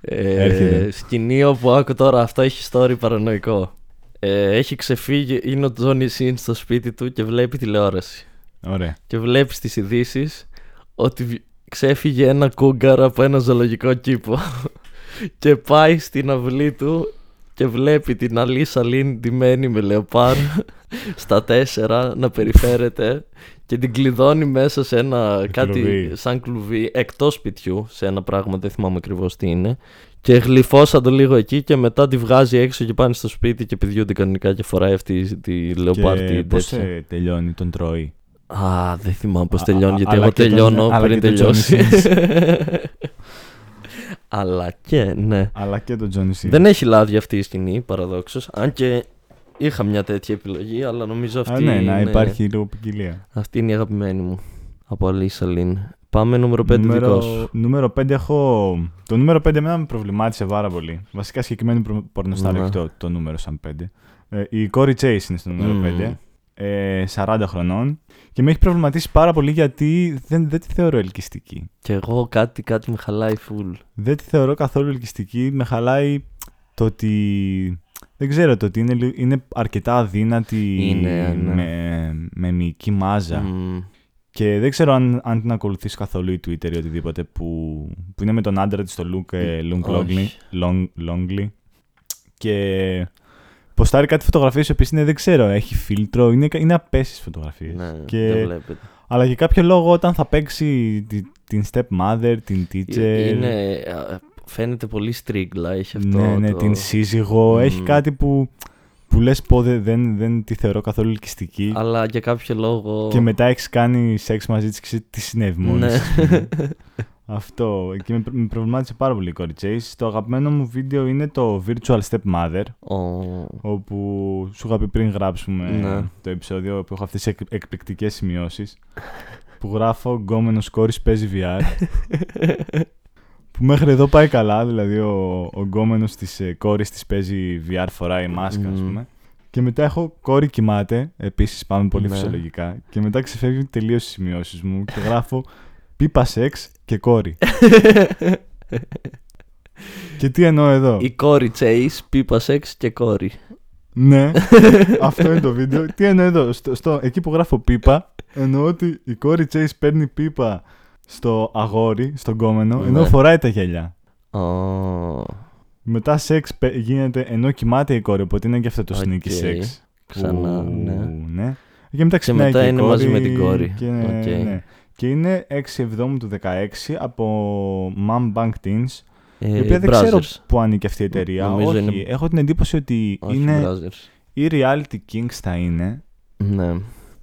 ε, Έρχεται. σκηνή όπου άκου τώρα αυτό έχει story παρανοϊκό ε, έχει ξεφύγει είναι ο Johnny Sins στο σπίτι του και βλέπει τηλεόραση Ωραία. και βλέπεις στις ειδήσεις ότι βι- ξέφυγε ένα κούγκαρ από ένα ζωολογικό κήπο και πάει στην αυλή του και βλέπει την Αλίσσα Λίν ντυμένη με λεοπάρ στα τέσσερα να περιφέρεται και την κλειδώνει μέσα σε ένα κάτι κλουβί. σαν κλουβί εκτός σπιτιού σε ένα πράγμα δεν θυμάμαι ακριβώς τι είναι και γλυφώσαν το λίγο εκεί και μετά τη βγάζει έξω και πάνε στο σπίτι και πηδιούνται κανονικά και φοράει αυτή τη λεοπάρ Και τη πώς τέτοια. ε, τελειώνει, τον τρώει; Α, δεν θυμάμαι πώς Α, τελειώνει, α, γιατί αλλά εγώ και τον- τελειώνω αλλά πριν και τον τελειώσει. Johnny αλλά και, ναι. Αλλά και τον Johnny Sins. Δεν έχει λάδι αυτή η σκηνή, παραδόξως. Αν και είχα μια τέτοια επιλογή, αλλά νομίζω αυτή, Α, ναι, να είναι, υπάρχει λίγο ποικιλία. αυτή είναι η αγαπημένη μου. Από Αλίσσα Λίν. Πάμε νούμερο 5 νούμερο, δικός σου. νούμερο 5 έχω. Το νούμερο 5 εμένα με προβλημάτισε πάρα πολύ. Βασικά συγκεκριμένη προ- πορνοστάρ, Ναι. όχι το, το νούμερο σαν 5. Ε, η Corey Chase είναι στο νούμερο Μμμ. 5. Ε, 40 χρονών. Και με έχει προβληματίσει πάρα πολύ γιατί δεν, δεν τη θεωρώ ελκυστική. Και εγώ κάτι, κάτι με χαλάει full. Δεν τη θεωρώ καθόλου ελκυστική. Με χαλάει το ότι. Δεν ξέρω, το ότι είναι, λι- είναι αρκετά αδύνατη Είναι, ναι. με, με μυϊκή μάζα. Μμ. Και δεν ξέρω αν, αν την ακολουθείς καθόλου η Twitter ή οτιδήποτε που, που είναι με τον άντρα της, το Luke ε, Long Όχι. Longley, Long, Longley. Και ποστάρει κάτι φωτογραφίες οι οποίες είναι, δεν ξέρω, έχει φίλτρο, είναι, είναι απέσεις φωτογραφίες. Ναι, και, δεν βλέπετε. αλλά για κάποιο λόγο όταν θα παίξει τη- την stepmother, την teacher, Είναι, α, φαίνεται πολύ στρίγκλα, έχει αυτό. ναι, ναι, το... την σύζυγο, έχει Μμ. κάτι που, που λες πω δεν, δεν, δεν τη θεωρώ καθόλου ελκυστική. Αλλά για κάποιο λόγο. Και μετά έχεις κάνει σεξ μαζί της και ξέρεις τι συνέβη μόλις. Ναι. Αυτό. Και με, με προβλημάτισε πάρα πολύ η Corey Chase. Το αγαπημένο μου βίντεο είναι το Virtual Stepmother. Ω, Όπου σου είχα πει πριν γράψουμε Ναι. το επεισόδιο που έχω αυτές τις εκ, εκπληκτικές σημειώσεις. που γράφω γκόμενος κόρης παίζει VR. που μέχρι εδώ πάει καλά. Δηλαδή ο, ο γκόμενος της ε, κόρης της παίζει VR, φοράει μάσκα ας Μμμ. πούμε. Και μετά έχω κόρη κοιμάται. Επίσης πάμε πολύ Ναι. φυσιολογικά. Και μετά ξεφεύγουν τελείως οι σημειώσεις μου. Και γράφω πίπα σεξ και κόρη. και τι εννοώ εδώ; Η κόρη Chase, πίπα σεξ και κόρη. Ναι, αυτό είναι το βίντεο. Τι εννοώ εδώ, στο, στο, εκεί που γράφω πίπα, εννοώ ότι η Cory Chase παίρνει πίπα στο αγόρι, στον γκόμενο, Ναι. ενώ φοράει τα γυαλιά. Α, Μετά σεξ πε- γίνεται ενώ κοιμάται η κόρη, οπότε είναι και αυτό το Ok. sneaky sex. Ξανά, Που- ναι. ναι. Και μετά ξυπνάει μετά και η είναι κόρη μαζί με την κόρη. Και, Οκ. ναι. Και είναι 6 Εβδόμου του 16 από Moms Bang Teens, ε, η οποία δεν ξέρω Brazzers. που ανήκει αυτή η εταιρεία. Νομίζω Όχι, είναι- έχω την εντύπωση ότι Όχι, είναι Brazzers. ή Reality Kings θα είναι Ναι.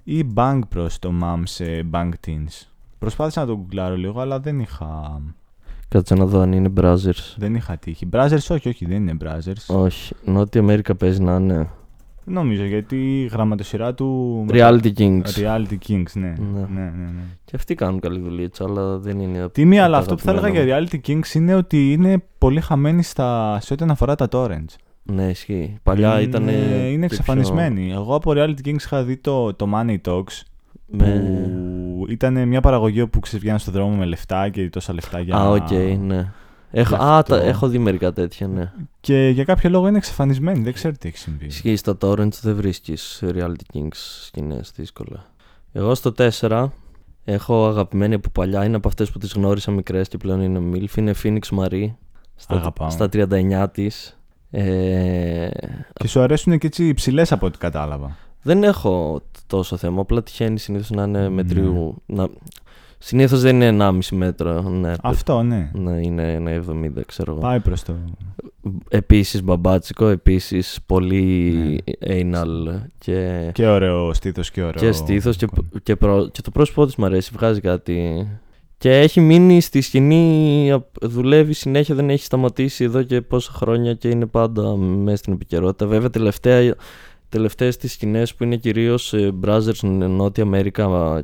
ή Bank Bros το Mom σε Bank Teens. Προσπάθησα να το γκουγκλάρω λίγο, αλλά δεν είχα, Κάτσε να δω αν είναι Brazzers. δεν είχα τύχει. Brothers όχι, όχι, δεν είναι Brothers. Όχι. Νότια Αμέρικα παίζει να είναι. Δεν Νομίζω, γιατί η γραμματοσυρά του... Reality Kings. Reality Kings, ναι. Ναι. ναι, ναι, ναι. Και αυτοί κάνουν καλή δουλίτσα, αλλά δεν είναι. Τίμη, αλλά το αυτό που θα έλεγα αγαπημένο για Reality Kings είναι ότι είναι πολύ χαμένοι στα... σε ό,τι αφορά τα torrents. μου. Ναι, ισχύει. Παλιά ήταν. Είναι, είναι εξαφανισμένοι. Εγώ από Reality Kings είχα δει το, το Money Talks, Με... που ήταν μια παραγωγή όπου ξεβγαίναν στον δρόμο με λεφτά και τόσα λεφτά για... Α, οκ, ναι. Έχω, Γι' α, αυτό. τα, έχω δει μερικά τέτοια, ναι. Και για κάποιο λόγο είναι εξαφανισμένοι. Δεν ξέρω τι έχει συμβεί. Ισχύει στα torrents δεν βρίσκεις Reality Kings σκηνές δύσκολα. Εγώ στο 4 έχω αγαπημένη από παλιά, είναι από αυτές που τις γνώρισα μικρές και πλέον είναι MILF, είναι Phoenix Marie στα, Αγαπάω. στα 39 της. Ε, Και σου αρέσουν και έτσι υψηλές από ό,τι κατάλαβα. δεν έχω τόσο θέμα, απλά τυχαίνει συνήθως να είναι Ναι. μετρίου. Να... Συνήθως δεν είναι 1,5 μέτρο. Ναι, Αυτό, ναι. ναι είναι ένα 70 ξέρω εγώ. Πάει προς το. Επίσης μπαμπάτσικο, επίσης πολύ Ναι. anal και, Και ωραίο στήθος και ωραίο. και στήθος και, και, προ- και το πρόσωπό της μου αρέσει, βγάζει κάτι. Και έχει μείνει στη σκηνή, α- δουλεύει συνέχεια, δεν έχει σταματήσει εδώ και πόσα χρόνια και είναι πάντα μέσα στην επικαιρότητα. Βέβαια τελευταία, τελευταίες τις σκηνές που είναι κυρίως ε, Brazzers Νότια Αμέρικα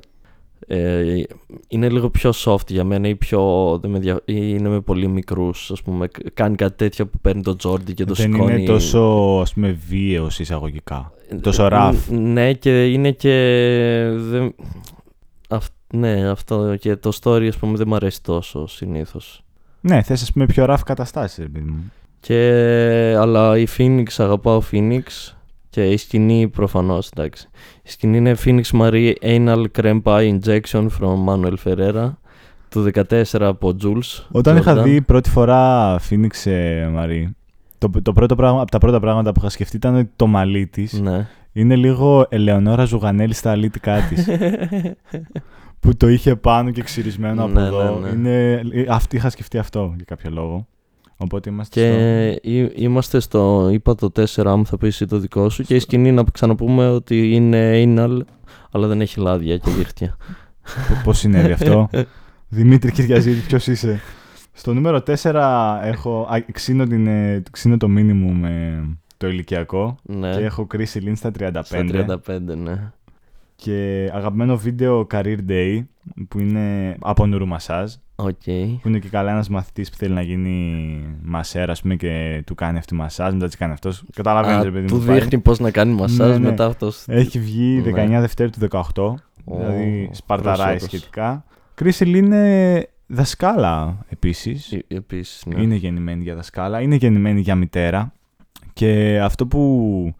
ε, είναι λίγο πιο soft για μένα ή πιο δεν με δια- ή είναι με πολύ μικρούς ας πούμε κάνει κάτι τέτοιο που παίρνει το Τζόρντι και το Δεν σηκώνει είναι τόσο ας πούμε βίαιος εισαγωγικά. Ε, τόσο rough. Ναι, και είναι και. Δεν... αυ- Ναι, αυτό και το story, ας πούμε, δεν μου αρέσει τόσο συνήθως. Ναι, θες ας πούμε πιο rough καταστάσεις, ρε παιδί μου. Και... Αλλά η Phoenix, αγαπάω Phoenix. Και η σκηνή προφανώς, εντάξει. Η σκηνή είναι Phoenix Marie Anal Creme Pie Injection from Manuel Ferreira του 14 από Jules. Όταν είχα Jordan. δει πρώτη φορά Phoenix ε, Μαρή, το, το πρώτο πράγμα, από τα πρώτα πράγματα που είχα σκεφτεί ήταν ότι το μαλλί της Ναι. είναι λίγο Ελεονόρα Ζουγανέλη στα αλήτικά της. που το είχε πάνω και ξυρισμένο από Ναι, εδώ. ναι, ναι. Είναι, ε, αυτή είχα σκεφτεί αυτό για κάποιο λόγο. Οπότε είμαστε Και εί- είμαστε στο, είπα το 4 μου θα πεις εσύ το δικό σου και η σκηνή να ξαναπούμε ότι είναι anal αλλά δεν έχει λάδια και δίχτυα. στο... Πώς συνέβη αυτό; Δημήτρη Κυριαζίδη, ποιος είσαι; Στο νούμερο 4 έχω, α, ξύνω, την, ε, ξύνω το μήνυμο με το ηλικιακό ναι, και έχω Krissy Lynn στα 35. στα 35 ναι. Και αγαπημένο βίντεο Career Day που είναι από Nuru μασάζ. Οκ. Που είναι και καλά ένας μαθητής που θέλει να γίνει μασέρα, ας πούμε, και του κάνει αυτή μασάζ. Μετά τι κάνει αυτός. Καταλαβαίνει, Α, ρε παιδί του μου. πάει. δείχνει πώς να κάνει μασάζ Ναι, ναι. μετά αυτός. Έχει βγει Ναι. 19 Δευτέρου του 18. Ω, δηλαδή σπαρταράει πρόσφατος. σχετικά. Krissy Lynn είναι δασκάλα επίσης. Ε, Επίσης, ναι. Είναι γεννημένη για δασκάλα. Είναι γεννημένη για μητέρα. Και αυτό που,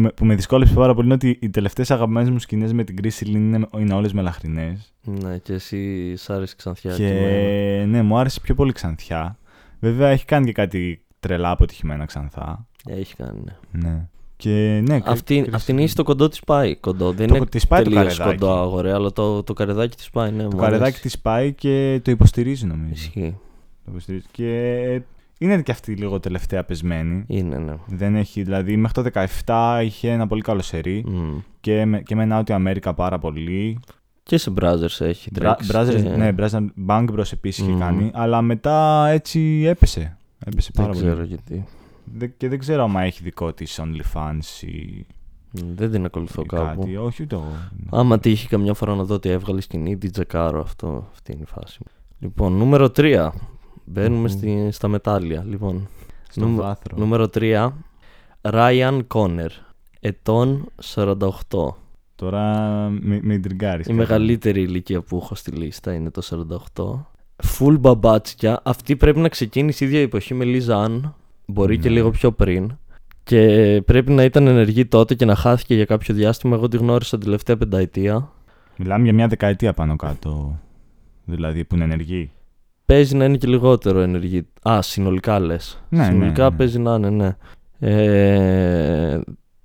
με- που με δυσκόλεψε πάρα πολύ είναι ότι οι τελευταίες αγαπημένες μου σκηνές με την Κρίσιλ είναι, είναι όλες μελαχρινές. Ναι, και εσύ σ' άρεσε ξανθιά Και εμένα. ναι, μου άρεσε πιο πολύ ξανθιά. Βέβαια έχει κάνει και κάτι τρελά αποτυχημένα ξανθά. Έχει κάνει, ναι. Ναι. Και ναι, Αυτή, Chris- αυτή είναι στο κοντό της πάει. Κοντό. Δεν Το- είναι της πάει το τελείως καρεδάκι. κοντό αγορέ, αλλά το, το καρεδάκι της πάει, ναι. Το μου καρεδάκι αρέσει. της πάει και το υποστηρίζει νομίζω. Ισχύει. Το υποστηρίζει. Και είναι και αυτή λίγο τελευταία πεσμένη. Είναι, ναι. Δεν έχει, δηλαδή μέχρι το 17 είχε ένα πολύ καλό σερί Μμ. και, με, και με Νότια Αμέρικα πάρα πολύ. Και σε browsers έχει Μπρα, τρέξει. Brothers- και- Ναι, Brothers Bank Bros επίσης είχε Μμμ. κάνει, αλλά μετά έτσι έπεσε. Έπεσε Δεν πάρα ξέρω πολύ. γιατί. Δε- και δεν ξέρω αν έχει δικό της OnlyFans ή, Μ, Δεν την ακολουθώ ή κάπου. κάτι. Όχι, ούτε εγώ. Άμα τύχει καμιά φορά να δω ότι έβγαλε σκηνή, την τσεκάρω αυτό. Αυτή είναι η φάση μου. Λοιπόν, νούμερο 3. Μπαίνουμε Μμμ. στη, στα μετάλλια. Λοιπόν, Στο νούμε- βάθρο. νούμερο 3. Ryan Conner. Ετών 48. Τώρα με, με τριγκάρεις. Η μεγαλύτερη ηλικία που έχω στη λίστα είναι το 48. Full μπαμπάτσια. Αυτή πρέπει να ξεκίνησε η ίδια εποχή με Λίζα Αν. Μπορεί και Ναι. λίγο πιο πριν. Και πρέπει να ήταν ενεργή τότε και να χάθηκε για κάποιο διάστημα. Εγώ τη γνώρισα την τελευταία πενταετία. Μιλάμε για μια δεκαετία πάνω κάτω. δηλαδή που είναι ενεργή. Παίζει να είναι και λιγότερο ενεργή. Α, συνολικά λες. Ναι, συνολικά ναι, ναι. παίζει να είναι, ναι. Ε,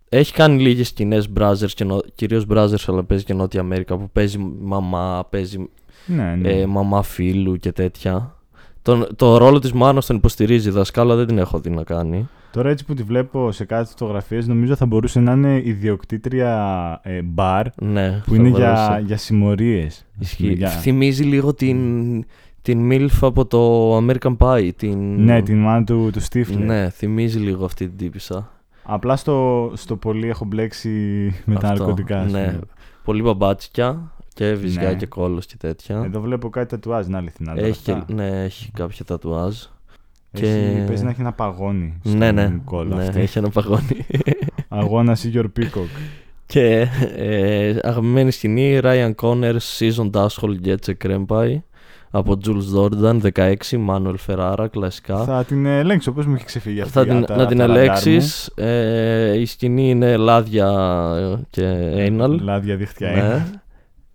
έχει κάνει λίγες σκηνές Brothers και νο... κυρίως Brothers, αλλά παίζει και Νότια Αμέρικα που παίζει μαμά, παίζει Ναι, ναι. ε, μαμά φίλου και τέτοια. Τον, το ρόλο της μάνας τον υποστηρίζει η δασκάλα, δεν την έχω δει να κάνει. Τώρα έτσι που τη βλέπω σε κάτι φωτογραφίες, νομίζω θα μπορούσε να είναι ιδιοκτήτρια ε, μπαρ Ναι, που θα είναι μπορούσε. για, για συμμορίες. Ισχύει. Θυμίζει λίγο την, την Milf από το American Pie. Την... Ναι, την μάνα του, του Στίφλερ. Ναι, θυμίζει λίγο αυτή την τύπησα. Απλά στο, στο πολύ έχω μπλέξει με τα Αυτό, ναρκωτικά. ας Ναι. πούμε. Πολύ μπαμπάτσικια και βυζιά Ναι. και κόλος και τέτοια. Εδώ βλέπω κάτι τατουάζ, να αληθινά. τώρα έχει, αυτά. και, ναι, έχει κάποια τατουάζ. Έχει, και- Παίζει να έχει ένα παγόνι. Ναι, στον ναι, κόλλο ναι αυτή. έχει ένα παγόνι. Αγώνα Igor Peacock. και ε, αγαπημένη σκηνή Ryan Connor Seasoned Asshole Gets a Krempai από Jules Jordan 16 Manuel Ferrara κλασικά. Θα την ελέγξω, πώ μου έχει ξεφύγει αυτή. Θα από την, τα- να από την τα ραντάρ μου. ελέγξεις ε, Η σκηνή είναι λάδια και anal. Λάδια δίχτυα Ναι. είναι.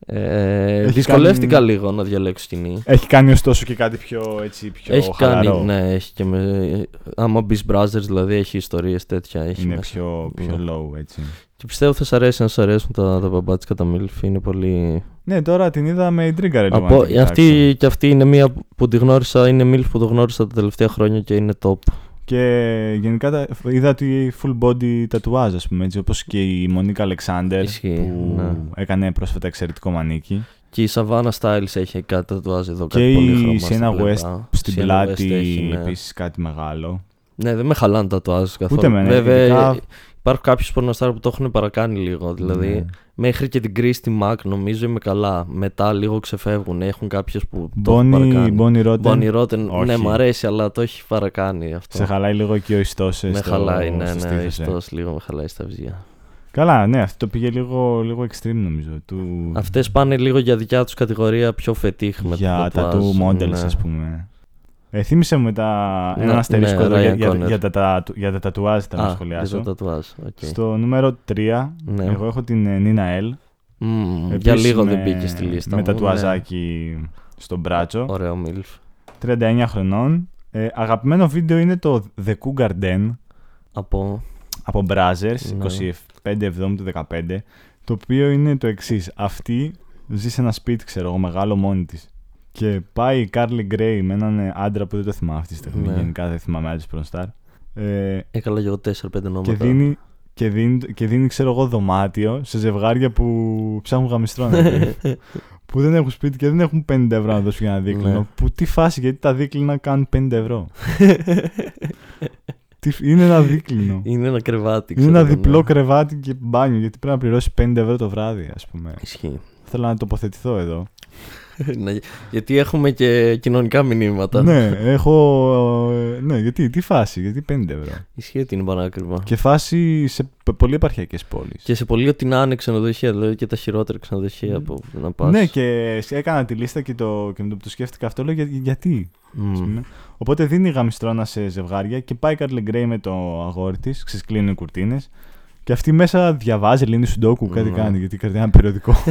Ε, Έχει δυσκολεύτηκα κάνει- λίγο να διαλέξω σκηνή. Έχει κάνει ωστόσο και κάτι πιο, έτσι, πιο έχει χαλαρό. κάνει, ναι, έχει και με. Άμα μπει Brothers, δηλαδή έχει ιστορίες τέτοια. Έχει Είναι μέσα. πιο, πιο Ναι. low έτσι. Και πιστεύω θα σ' αρέσει αν σ' αρέσουν τα, τα μπαμπάτσικα τα MILF. Είναι πολύ. Ναι, τώρα την είδα με τρίγκαρε λίγο. Από, να την κοιτάξω. αυτή, και αυτή είναι μία που τη γνώρισα, είναι MILF που το γνώρισα τα τελευταία χρόνια και είναι top. Και γενικά τα- είδα ότι full body τατουάζ, ας πούμε, έτσι, όπως και η Μονίκα Αλεξάνδερ Ισχύει, που ναι. έκανε πρόσφατα εξαιρετικό μανίκι. Και η Savannah Styles έχει κάτι τατουάζ εδώ, Και κάτι πολύ η χρώμα. Sienna στην West πλευρά. Στην Sienna πλάτη West έχει, ναι. επίσης κάτι μεγάλο. Ναι, δεν με χαλάνε τα τατουάζ καθόλου. Ούτε εμένα, Βέβαια, ειδικά- υπάρχουν κάποιοι πορνοστάρ που το έχουν παρακάνει λίγο. Δηλαδή, Ναι. μέχρι και την Christy Mac νομίζω είμαι καλά. Μετά λίγο ξεφεύγουν. Έχουν κάποιε που το έχουν Bonnie, παρακάνει. Bonnie Rotten, Bonnie Rotten, Όχι. ναι, μ' αρέσει, αλλά το έχει παρακάνει αυτό. σε χαλάει λίγο και ο ιστός με στο, χαλάει, ναι, στο ναι, στήθος, ε. ιστός λίγο με χαλάει στα βυζιά. Καλά, ναι, αυτό το πήγε λίγο, λίγο extreme νομίζω. Του... Αυτές πάνε λίγο για δικιά τους κατηγορία πιο φετίχ με για το τα τατουάζ, του models, ναι. ας πούμε. Ε, θύμισε μου τα... Ναι, ένα αστερίσκο ναι, εδώ για, Ryan για, Connor. για, τα, τα, για τα τατουάζ θα να Α, σχολιάσω. για το τατουάζ, οκ. Στο νούμερο 3, Ναι. εγώ έχω την ε, Nina Elle. Μμμ, για Επίσης λίγο με- δεν μπήκε στη λίστα Με μου, τατουαζάκι στο μπράτσο. ναι. Ωραίο MILF. 39 χρονών. Ε, αγαπημένο βίντεο είναι το The Cougar Den Από... από Brazzers Ναι. 25 του 15 το οποίο είναι το εξής. Αυτή ζει σε ένα σπίτι, ξέρω εγώ, μεγάλο μόνη της. Και πάει η Carly Gray με έναν ε, άντρα που δεν το θυμάμαι αυτή τη στιγμή. Ναι. Γενικά δεν θυμάμαι άντρε πρωτοστάρ. Ε, Έκανα και εγώ 4-5 ονόματα. και, δίνει, και, δίνει, και δίνει, ξέρω εγώ, δωμάτιο σε ζευγάρια που ψάχνουν γαμιστρόνα. που δεν έχουν σπίτι και δεν έχουν 50 ευρώ να δώσουν για ένα δίκλινο. Ναι. Που τι φάση, γιατί τα δίκλινα κάνουν 50 ευρώ; τι, είναι ένα δίκλινο. Είναι ένα κρεβάτι. Είναι ξέρω ένα εγώ, διπλό ναι. κρεβάτι και μπάνιο, γιατί πρέπει να πληρώσει 50 ευρώ το βράδυ, ας πούμε. Ισχύει. Θέλω να τοποθετηθώ εδώ. Ναι, γιατί έχουμε και κοινωνικά μηνύματα. ναι, έχω. ε, Ναι, γιατί, τι φάση, γιατί 50 ευρώ. Ισχύει ότι είναι πανάκριβα. Και... Και φάση σε π- πολύ επαρχιακές πόλεις. σε πολύ ότι να είναι ξενοδοχεία, δηλαδή και τα χειρότερα ξενοδοχεία που να πας. Ναι, και σ- έκανα τη λίστα και, το, και με το που το σκέφτηκα αυτό, λέω «Για- γιατί. Μμ. ας πούμε. Οπότε δίνει γαμιστρώνα σε ζευγάρια και πάει η Κάρλι Γκρέι με το αγόρι της, ξεσκλίνουν οι κουρτίνες. Και αυτή μέσα διαβάζει, λύνει σουντόκου, κάτι Ναι. κάνει, γιατί κρατάει ένα περιοδικό.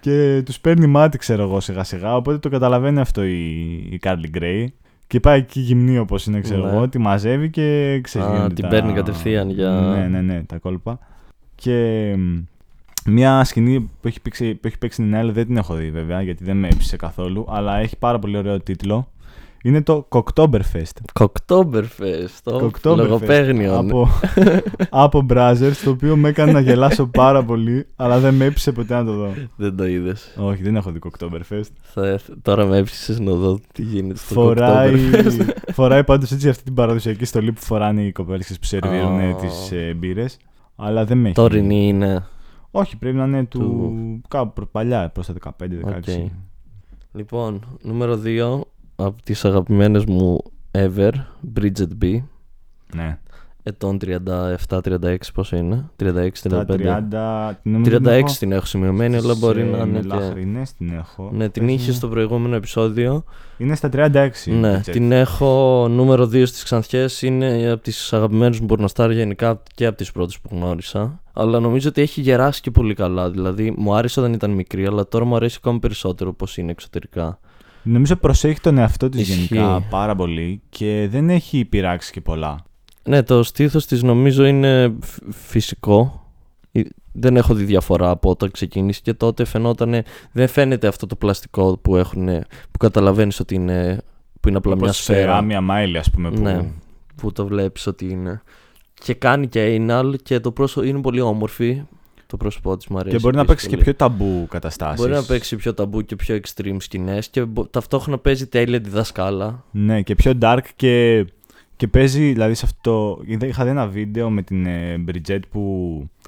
και τους παίρνει μάτι, ξέρω εγώ, σιγά σιγά. Οπότε το καταλαβαίνει αυτό η, η Κάρλι Γκρέι. Και πάει εκεί γυμνή όπως είναι, ξέρω Ναι. εγώ, τη μαζεύει και ξέρει. Α, γίνονται την τα- παίρνει κατευθείαν για- Ναι, ναι, ναι, τα κόλπα. Και μ, μια σκηνή που έχει, παίξει, που έχει παίξει την Νέλ δεν την έχω δει βέβαια, γιατί δεν με έψησε καθόλου, αλλά έχει πάρα πολύ ωραίο τίτλο. Είναι το Cocktoberfest. Cocktoberfest. Το Cocktoberfest λογοπαίγνιο. Από, από Brazzers, το οποίο με έκανε να γελάσω πάρα πολύ, αλλά δεν με έψησε ποτέ να το δω. Δεν το είδες. Όχι, δεν έχω δει Cocktoberfest. Τώρα με έψησε να δω τι γίνεται στο Φοράει, Cocktoberfest. φοράει πάντως έτσι αυτή την παραδοσιακή στολή που φοράνε οι κοπέλες που σερβίρουν Α. τις ε, μπύρες. Αλλά δεν με έχει. Τωρινή είναι. Όχι, πρέπει να είναι του, Του- κάπου προ- παλιά, προς τα 15-16. Οκ. Λοιπόν, νούμερο 2 από τις αγαπημένες μου ever, Bridget B. Ναι. Ετών 37-36 πόσο είναι, 36-35. Τα 30, την νομίζω την 36 έχω την έχω σημειωμένη, αλλά μπορεί σε να είναι και... μελαχρινές την έχω. Ναι, την Πες είχε μου. στο προηγούμενο επεισόδιο. Είναι στα 36. Ναι, έτσι. την έχω νούμερο 2 στις ξανθιές. Είναι από τις αγαπημένες μου πορνοστάρ γενικά και από τις πρώτες που γνώρισα. αλλά νομίζω ότι έχει γεράσει και πολύ καλά. Δηλαδή, μου άρεσε όταν ήταν μικρή, αλλά τώρα μου αρέσει ακόμα περισσότερο πώς είναι εξωτερικά. Νομίζω προσέχει τον εαυτό της Ισχύει. γενικά πάρα πολύ και δεν έχει πειράξει και πολλά. Ναι, το στήθος της νομίζω είναι φ- φυσικό. Ε, Δεν έχω δει διαφορά από όταν ξεκίνησε και τότε φαινόταν. Δεν φαίνεται αυτό το πλαστικό που έχουν. που καταλαβαίνεις ότι είναι. που είναι απλά μια Όπως σε σφαίρα. Άμια Μάιλι, ας πούμε. Που... Ναι, που το βλέπεις ότι είναι. Και κάνει και anal και το πρόσωπο είναι πολύ όμορφη. Το πρόσωπό της μου αρέσει. Και μπορεί να επίσης παίξει και πολύ. πιο ταμπού καταστάσεις. Μπορεί να παίξει πιο ταμπού και πιο extreme σκηνές και μπο- ταυτόχρονα παίζει τέλεια τη δασκάλα. Ναι, και πιο dark και, και παίζει, δηλαδή σε αυτό. είδα- Είχα δει ένα βίντεο με την ε, Bridget που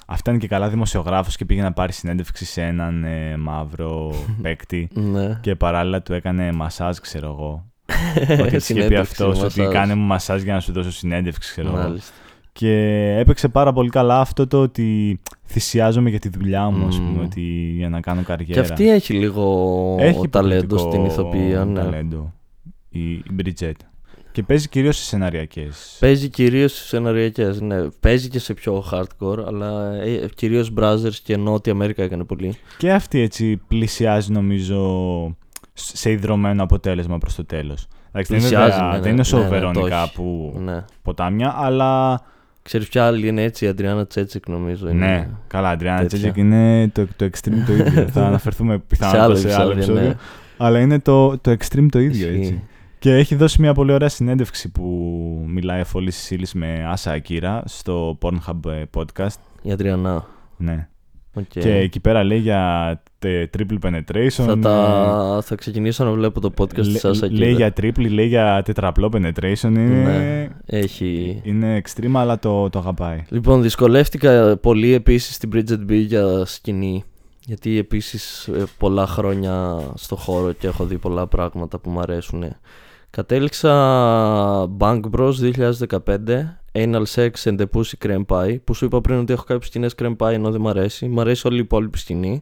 αυτά είναι και καλά δημοσιογράφος και πήγε να πάρει συνέντευξη σε έναν ε, μαύρο παίκτη Ναι. και παράλληλα του έκανε μασάζ, ξέρω εγώ. ότι της είχε πει Συνέντευξη, αυτός ότι μασάζ. κάνε μου μασάζ για να σου δώσω συνέντευξη, ξέρω εγώ. Μάλιστα. Και έπαιξε πάρα πολύ καλά αυτό το ότι θυσιάζομαι για τη δουλειά μου, ας πούμε, Μμμ. ότι για να κάνω καριέρα. Και αυτή έχει λίγο Έχει ταλέντος υποκριτικό στην ηθοποιία. Ναι. ταλέντο η, η Bridget. Και παίζει κυρίως σε σεναριακές. Παίζει κυρίως στι σεναριακές. Ναι. Παίζει και σε πιο hardcore, αλλά ε, κυρίως Brothers και Νότια Αμέρικα έκανε πολύ. Και αυτή έτσι πλησιάζει νομίζω σε ιδρωμένο αποτέλεσμα προς το τέλος. Εντάξει, δεν είναι, Πλησιάζει, βέβαια- ναι, ναι, δεν είναι όσο ναι, ναι, το Βερόνικα έχει. που Ναι. ποτάμια, αλλά Ξέρεις ποια άλλη είναι έτσι, η Αντριάννα Τσέτσικ νομίζω. Είναι... ναι, καλά, Αντριάννα τέτοια. Τσέτζικ είναι το, το extreme το ίδιο. Θα αναφερθούμε σε πιθανότατα άλλο σε άλλο επεισόδιο. επεισόδιο. Ναι. Αλλά είναι το, το extreme το ίδιο Ισχύει. έτσι. Και έχει δώσει μια πολύ ωραία συνέντευξη που μιλάει ο Φόλης Σίλης με Άσα Ακύρα στο Pornhub ε, podcast. Η Αντριανά. Ναι. Οκ. Και εκεί πέρα λέει για τε- triple penetration. Θα, ε, τα... θα ξεκινήσω να βλέπω το podcast λέ- της Σάσα λέει για triple, λέει για τετραπλό penetration. Είναι, Ναι, έχει... είναι extreme, αλλά το, το αγαπάει. Λοιπόν, δυσκολεύτηκα πολύ επίσης στην Bridget B για σκηνή. Γιατί επίσης ε, πολλά χρόνια στο χώρο και έχω δει πολλά πράγματα που μου αρέσουν. Κατέληξα Bank Bros 2015, Anal Sex and the Pussy Creme Pie, που σου είπα πριν ότι έχω κάποιες σκηνές Creme Pie ενώ δεν μου αρέσει. Μ' αρέσει όλη η υπόλοιπη σκηνή.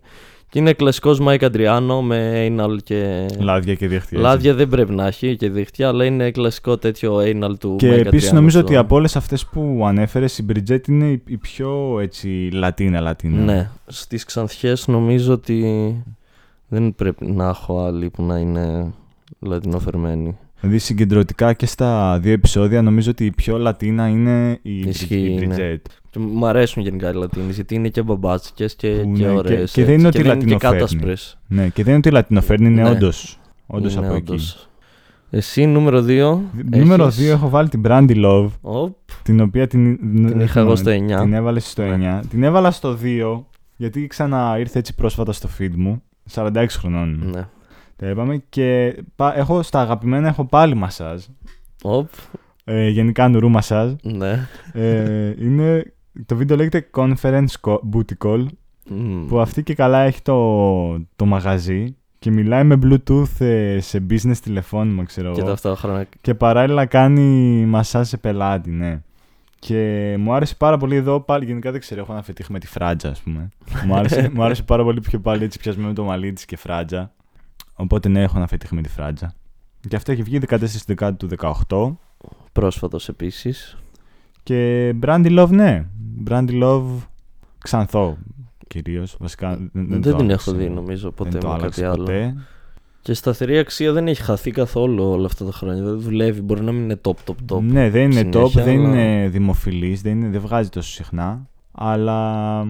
Και είναι κλασικός Mike Adriano με Anal και... Λάδια και δίχτυα. έτσι. Λάδια δεν πρέπει να έχει και δίχτυα, αλλά είναι κλασικό τέτοιο Anal του Και Mike επίσης Adriano νομίζω στο- ότι από όλες αυτές που ανέφερες, η Bridget είναι η- η πιο έτσι Λατίνα-Λατίνα. Ναι, στις ξανθιές νομίζω ότι δεν πρέπει να έχω άλλη που να είναι λατινοφερμένη. Δηλαδή συγκεντρωτικά και στα δύο επεισόδια νομίζω ότι η πιο Λατίνα είναι η, Ισχύει, η ναι. Bridget. Και μου αρέσουν γενικά οι Λατίνες γιατί είναι και μπαμπάτσικες και, Που και ναι, και- ωραίες. και δεν έτσι. είναι ότι και δεν είναι και λατινοφέρνει. κάτασπρες. Ναι, και δεν είναι ότι λατινοφέρνει, είναι Ναι. όντως, όντως Είναι από όντως. Εσύ νούμερο 2. Νούμερο 2 έχω βάλει την Brandy Love, Οπ, την οποία την, την είχα εγώ στο 9. την έβαλες στο Ναι. 9. Την έβαλα στο 2, γιατί ξανά ήρθε έτσι πρόσφατα στο feed μου. 46 χρονών. Ναι. Τα είπαμε. Και πα- έχω, στα αγαπημένα έχω πάλι μασάζ. Οπ, Ε, γενικά νουρού μασάζ. ναι. Ε, είναι, το βίντεο λέγεται Conference Co- Booty Call. Μμμ. Που αυτή και καλά έχει το, το μαγαζί και μιλάει με Bluetooth ε, σε business τηλεφώνημα, ξέρω Και εγώ. ταυτόχρονα. Και παράλληλα κάνει μασάζ σε πελάτη, ναι. Και μου άρεσε πάρα πολύ εδώ πάλι. Γενικά δεν ξέρω, έχω ένα φετίχ με τη φράτζα, ας πούμε. μου, άρεσε, μου άρεσε πάρα πολύ πιο πάλι έτσι πιασμένο με το μαλλί της και φράτζα. Οπότε ναι, έχω ένα φετίχ με τη φράτζα. Και αυτό έχει βγει 14 Δεκάτου του 18. Πρόσφατος επίσης. Και Brandy Love, ναι. Brandy Love ξανθό κυρίως. Βασικά δεν, Δεν, το την άλλαξε. έχω δει νομίζω ποτέ δεν το με άλλαξε κάτι άλλο. ποτέ. Και σταθερή αξία δεν έχει χαθεί καθόλου όλα αυτά τα χρόνια. Δεν δουλεύει. Μπορεί να μην είναι top, top, top. Ναι, δεν είναι top, συνέχεια, δεν αλλά- είναι δημοφιλής, δεν, είναι, δεν βγάζει τόσο συχνά. Αλλά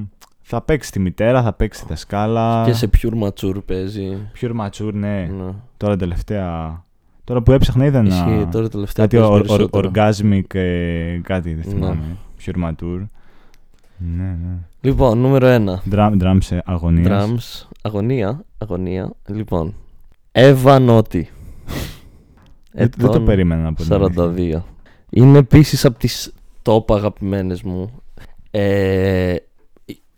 θα παίξει τη μητέρα, θα παίξει τα σκάλα. Και σε pure mature παίζει. Pure mature, ναι. Ναι. Τώρα τελευταία. Τώρα που έψαχνα είδα Ισχύει, ένα. τώρα τελευταία Κάτι παίζει or, or, περισσότερο. orgasmic, ε, κάτι δεν Ναι. θυμάμαι. Pure mature. Ναι, ναι. Λοιπόν, νούμερο 1. Drum, drums ε, αγωνίας. Drums. Αγωνία. Αγωνία. Λοιπόν. Εύα Νότι. Δεν, δεν το περίμενα από την αλήθεια. 42. Είναι επίσης από τις top αγαπημένες μου. Ε,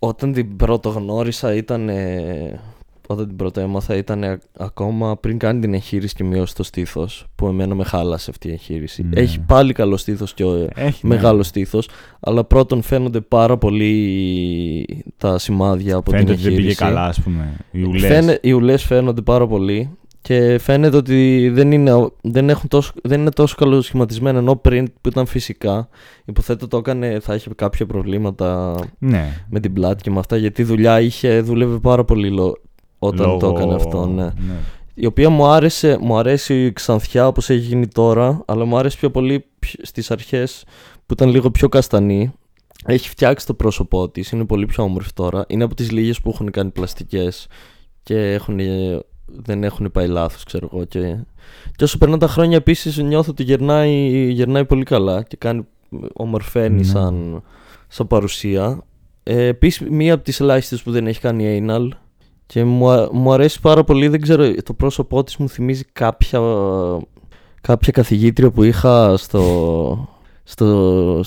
όταν την πρώτο γνώρισα ήταν. ε, όταν την πρώτο έμαθα ήταν ε, ακόμα πριν κάνει την εγχείρηση και μειώσει το στήθος. Που εμένα με χάλασε αυτή η εγχείρηση. Ναι. Έχει πάλι καλό στήθος και ε, Έχει, ναι. μεγάλο στήθος. Αλλά πρώτον φαίνονται πάρα πολύ τα σημάδια από Φαίνεται την ότι δεν εγχείρηση. πήγε καλά, ας πούμε. Οι ουλές. Φαίνε, οι ουλές φαίνονται πάρα πολύ Και φαίνεται ότι δεν είναι, δεν έχουν τόσο, δεν είναι τόσο καλοσχηματισμένο ενώ πριν που ήταν φυσικά. Υποθέτω το έκανε, θα είχε κάποια προβλήματα Ναι. με την πλάτη και με αυτά γιατί δουλειά είχε, δούλευε πάρα πολύ λο- όταν το Λόγω- έκανε αυτό. Ναι. ναι. Η οποία μου άρεσε, μου αρέσει η ξανθιά όπως έχει γίνει τώρα, αλλά μου άρεσε πιο πολύ πιο- στις αρχές που ήταν λίγο πιο καστανή. Έχει φτιάξει το πρόσωπό της, είναι πολύ πιο όμορφη τώρα. Είναι από τις λίγες που έχουν κάνει πλαστικές και έχουν, δεν έχουν πάει λάθος, ξέρω εγώ. Και, και όσο περνάνε τα χρόνια επίσης νιώθω ότι γερνάει, γερνάει πολύ καλά και κάνει ομορφαίνει Ναι. σαν, σαν παρουσία. Ε, επίσης μία από τις ελάχιστες που δεν έχει κάνει anal και μου, α- μου αρέσει πάρα πολύ, δεν ξέρω, το πρόσωπό της μου θυμίζει κάποια, κάποια καθηγήτρια που είχα στο, στο,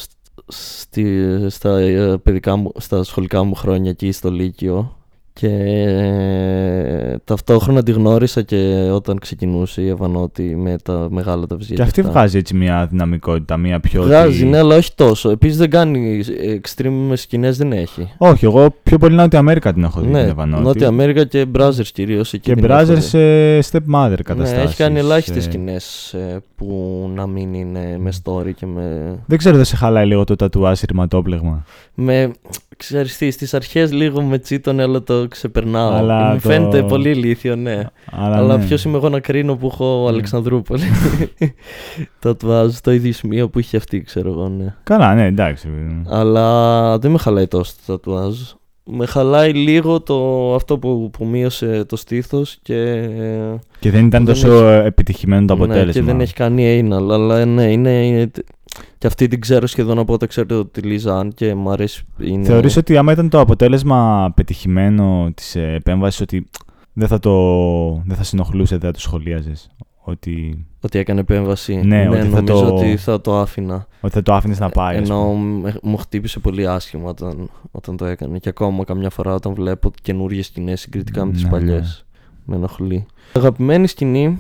στη, στα, ε, παιδικά μου, στα σχολικά μου χρόνια εκεί στο Λύκειο και ε, ταυτόχρονα τη γνώρισα και όταν ξεκινούσε η Ευανότη με τα μεγάλα τα βυζιά. Και αυτή αυτά. βγάζει έτσι μια δυναμικότητα, μια πιο. Βγάζει, ότι- ναι, αλλά όχι τόσο. Επίσης δεν κάνει extreme σκηνές, δεν έχει. Όχι, εγώ πιο πολύ Νότια Αμέρικα την έχω δει ναι, την Ευανότη. Νότια Αμέρικα και Brothers κυρίως. εκεί Και την έχω Brothers δει. σε stepmother καταστάσεις. Ναι, έχει κάνει ελάχιστες Ε, σκηνές που να μην είναι με story και με. Δεν ξέρω, δεν σε χαλάει λίγο το τατουάζ ρηματόπλεγμα. με ξέρεις τι, στις αρχές λίγο με τσίτωνε αλλά το ξεπερνάω. Αλλά Μου το- φαίνεται πολύ ηλίθιο, ναι. Αλλά, Αλλά ναι. ποιος είμαι εγώ να κρίνω που έχω Ναι. Αλεξανδρούπολη; Τατουάζ το ίδιο σημείο που είχε αυτή, ξέρω εγώ, ναι. Καλά, ναι, εντάξει. παιδί μου. Αλλά δεν με χαλάει τόσο το τατουάζ. Με χαλάει λίγο το, αυτό που, που μείωσε το στήθος και, Και δεν ήταν δεν τόσο επιτυχημένο το αποτέλεσμα. ναι, και δεν έχει κάνει anal. Αλλά ναι, είναι, είναι, και αυτή την ξέρω σχεδόν από όταν ξέρω τη Λίζα Αν και μου αρέσει. Είναι... Θεωρείς ότι άμα ήταν το αποτέλεσμα πετυχημένο της ε, επέμβασης ότι δεν θα, το, δεν θα συνοχλούσε, δεν θα το σχολίαζες. Ότι, Ότι έκανε επέμβαση. Ναι, ότι θα νομίζω το- ότι θα το άφηνα. ότι θα το άφηνες να πάει. ας Ενώ πούμε. με- μου χτύπησε πολύ άσχημα όταν, όταν το έκανε. Και ακόμα καμιά φορά όταν βλέπω καινούργιες σκηνές συγκριτικά με τις Ναι, παλιές. ναι. Με ενοχλεί. Αγαπημένη σκηνή.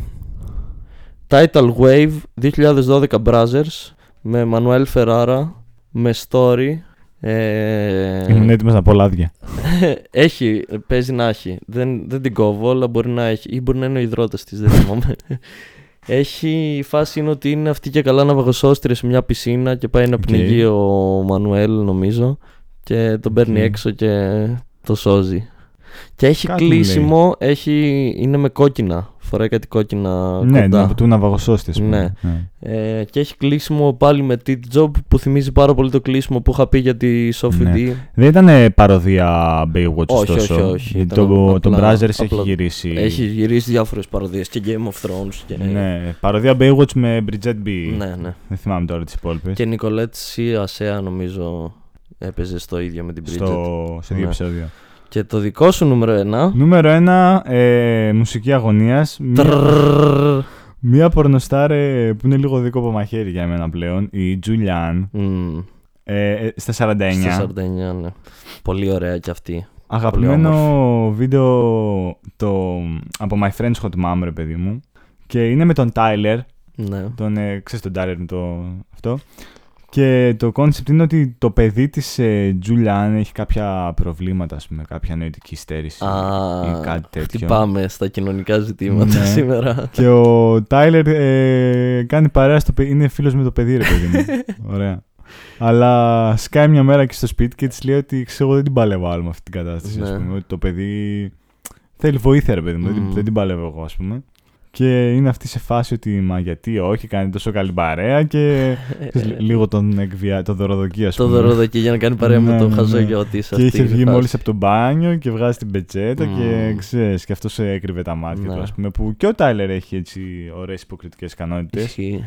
Tidal Wave 2012 Brazzers με Manuel Ferrara με story. Ε, Ήμουν έτοιμος να πω λάδια. έχει, παίζει να έχει. Δεν, δεν την κόβω, αλλά μπορεί να έχει. Ή μπορεί να είναι ο ιδρώτας της, δεν θυμάμαι. Έχει η φάση είναι ότι είναι αυτή και καλά ναυαγοσώστρια σε μια πισίνα και πάει να Οκ. πνιγεί ο Manuel νομίζω και τον παίρνει Οκ. έξω και το σώζει. Και έχει Κάτι μου κλείσιμο, έχει, είναι με κόκκινα. Φοράει κάτι κόκκινα Ναι, κοντά. ναι, του ναυαγοσώστη, ας πούμε. Ναι. Ε, και έχει κλείσιμο πάλι με Tit Job που θυμίζει πάρα πολύ το κλείσιμο που είχα πει για τη Sophie Ναι. D. Δεν ήταν παροδία Baywatch, Όχι, ωστόσο. όχι, όχι. Γιατί Ήταν το, το απλά- Brothers έχει απλά- γυρίσει. Έχει γυρίσει διάφορες παροδίες και Game of Thrones. Και... Ναι, παροδία Baywatch με Bridget B. ναι, ναι. Δεν θυμάμαι τώρα τις υπόλοιπες. Και Νικολέτ Σι Ασέα νομίζω έπαιζε στο ίδιο με την Bridget. Στο, σε δύο Ναι. επεισόδια. Και το δικό σου νούμερο 1. Νούμερο 1, ε, μουσική αγωνίας. Μία, μία πορνοστάρ ε, που είναι λίγο δίκοπο μαχαίρι για μένα πλέον. Η Julian. Ε, ε, στα 49. Στα 49, ναι. Πολύ ωραία κι αυτή. Αγαπημένο βίντεο το, από My Friends Hot Mom, ρε παιδί μου. Και είναι με τον Tyler. Ναι. Τον, ε, ξέρεις τον Tyler με το αυτό. Και το concept είναι ότι το παιδί της ε, Julian έχει κάποια προβλήματα, ας πούμε, κάποια νοητική στέρηση Α, ή κάτι τέτοιο. χτυπάμε στα κοινωνικά ζητήματα Ναι. σήμερα. Και ο Τάιλερ ε, κάνει παρέα στο παιδί. Είναι φίλος με το παιδί, ρε παιδί μου. Ωραία. Αλλά σκάει μια μέρα και στο σπίτι και της λέει ότι ξέρω εγώ δεν την παλεύω άλλο με αυτή την κατάσταση. Ας Ναι. πούμε, ότι το παιδί θέλει βοήθεια, ρε παιδί μου. δεν την- Μμμ. Δεν την παλεύω εγώ, ας πούμε. Και είναι αυτή σε φάση ότι μα γιατί όχι, κάνει τόσο καλή παρέα και ξέρεις, λίγο τον εκβιά, το δωροδοκεί, ας Ε, Το πούμε. δωροδοκεί για να κάνει παρέα με Ναι, το ναι, χαζό ναι. γιο τη. Και είχε βγει μόλις από το μπάνιο και βγάζει την πετσέτα και Μμμ. ξέρεις, και αυτό σε έκρυβε τα μάτια Ναι. του, ας πούμε. Που και ο Τάιλερ έχει έτσι ωραίες υποκριτικές ικανότητες. Ισχύει.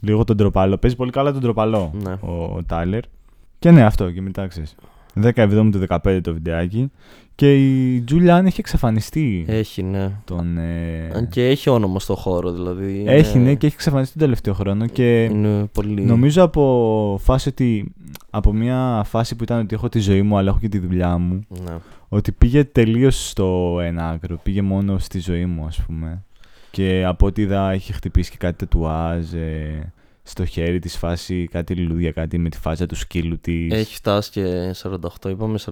Λίγο τον τροπαλό. Παίζει πολύ καλά τον τροπαλό Ναι. ο, ο Τάιλερ. Και ναι, αυτό και μετά ξέρεις. 17 του 15 το βιντεάκι. Και η Τζούλιαν έχει εξαφανιστεί. Έχει, ναι. τον, ε, Αν και έχει όνομα στο χώρο, δηλαδή. Έχει, είναι- ναι, και έχει εξαφανιστεί τον τελευταίο χρόνο. Και Είναι πολύ. νομίζω από φάση ότι. Από μια φάση που ήταν ότι έχω τη ζωή μου, αλλά έχω και τη δουλειά μου. Ναι. Ότι πήγε τελείως στο ένα άκρο. Πήγε μόνο στη ζωή μου, ας πούμε. Και από ό,τι είδα, έχει χτυπήσει και κάτι τετουάζ ε, στο χέρι της φάση, κάτι λουλούδια, κάτι με τη φάζα του σκύλου της. Έχει φτάσει και 48, είπαμε 49.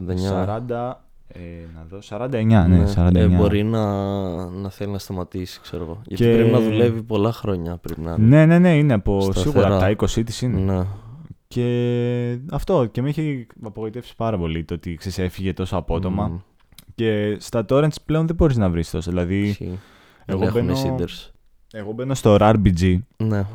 40. Ε, να δω. 49, ναι, 49. Ε, μπορεί να, να θέλει να σταματήσει, ξέρω εγώ. Γιατί Και- πρέπει να δουλεύει πολλά χρόνια πριν να είναι. Ναι, ναι, ναι, είναι από Σταθερά. σίγουρα τα 20 της είναι. Ναι. Και αυτό και με έχει απογοητεύσει πάρα πολύ το ότι ξέρεις, έφυγε τόσο απότομα. Μμμ. Και στα torrents πλέον δεν μπορείς να βρεις τόσο. Δηλαδή, Ισχύει. εγώ Δεν έχουν μπαίνω- seeders. εγώ μπαίνω στο RBG, Ναι.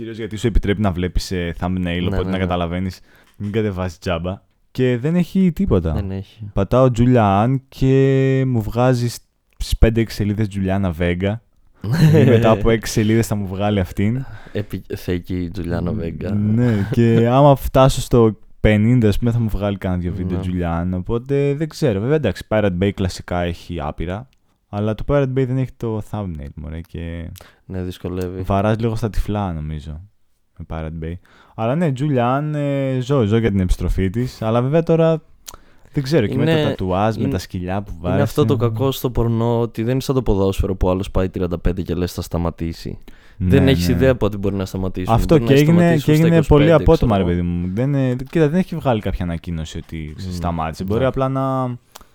Κυρίως γιατί σου επιτρέπει να βλέπεις ε, thumbnail, Ναι, οπότε ναι, να ναι. καταλαβαίνεις μην κατεβάσεις τζάμπα. Και δεν έχει τίποτα. Δεν έχει. Πατάω Julian και μου βγάζει στις 5-6 σελίδες Juliana Vega. Μετά από 6 σελίδες θα μου βγάλει αυτήν. Επι... Θεϊκή η Τζουλιάνα Βέγκα. Ναι, και άμα φτάσω στο 50, ας πούμε, θα μου βγάλει κανένα δύο βίντεο Ναι. Julian. Οπότε δεν ξέρω. Βέβαια, εντάξει, Pirate Bay κλασικά έχει άπειρα. Αλλά το Pirate Bay δεν έχει το thumbnail, μωρέ, και Ναι, δυσκολεύει. βαράς λίγο στα τυφλά, νομίζω, με Pirate Bay. Αλλά ναι, Julian, ε, ζω, ζω για την επιστροφή της. Αλλά βέβαια τώρα, δεν ξέρω, και με Είναι- τα τατουάζ, με είναι- τα σκυλιά που βάζει. Είναι αυτό το κακό στο πορνό ότι δεν είναι σαν το ποδόσφαιρο που άλλος πάει 35 και λες θα σταματήσει. δεν Ναι, έχεις ναι. ιδέα πότε μπορεί να σταματήσει. Αυτό Μπορεί και να έγινε, σταματήσουν και στα έγινε 25, πολύ απότομα, ρε ξέρω παιδί μου. Δεν, ε, κοίτα, δεν έχει βγάλει κάποια ανακοίνωση ότι Μμ, σταμάτησε. ναι. Μπορεί απλά να,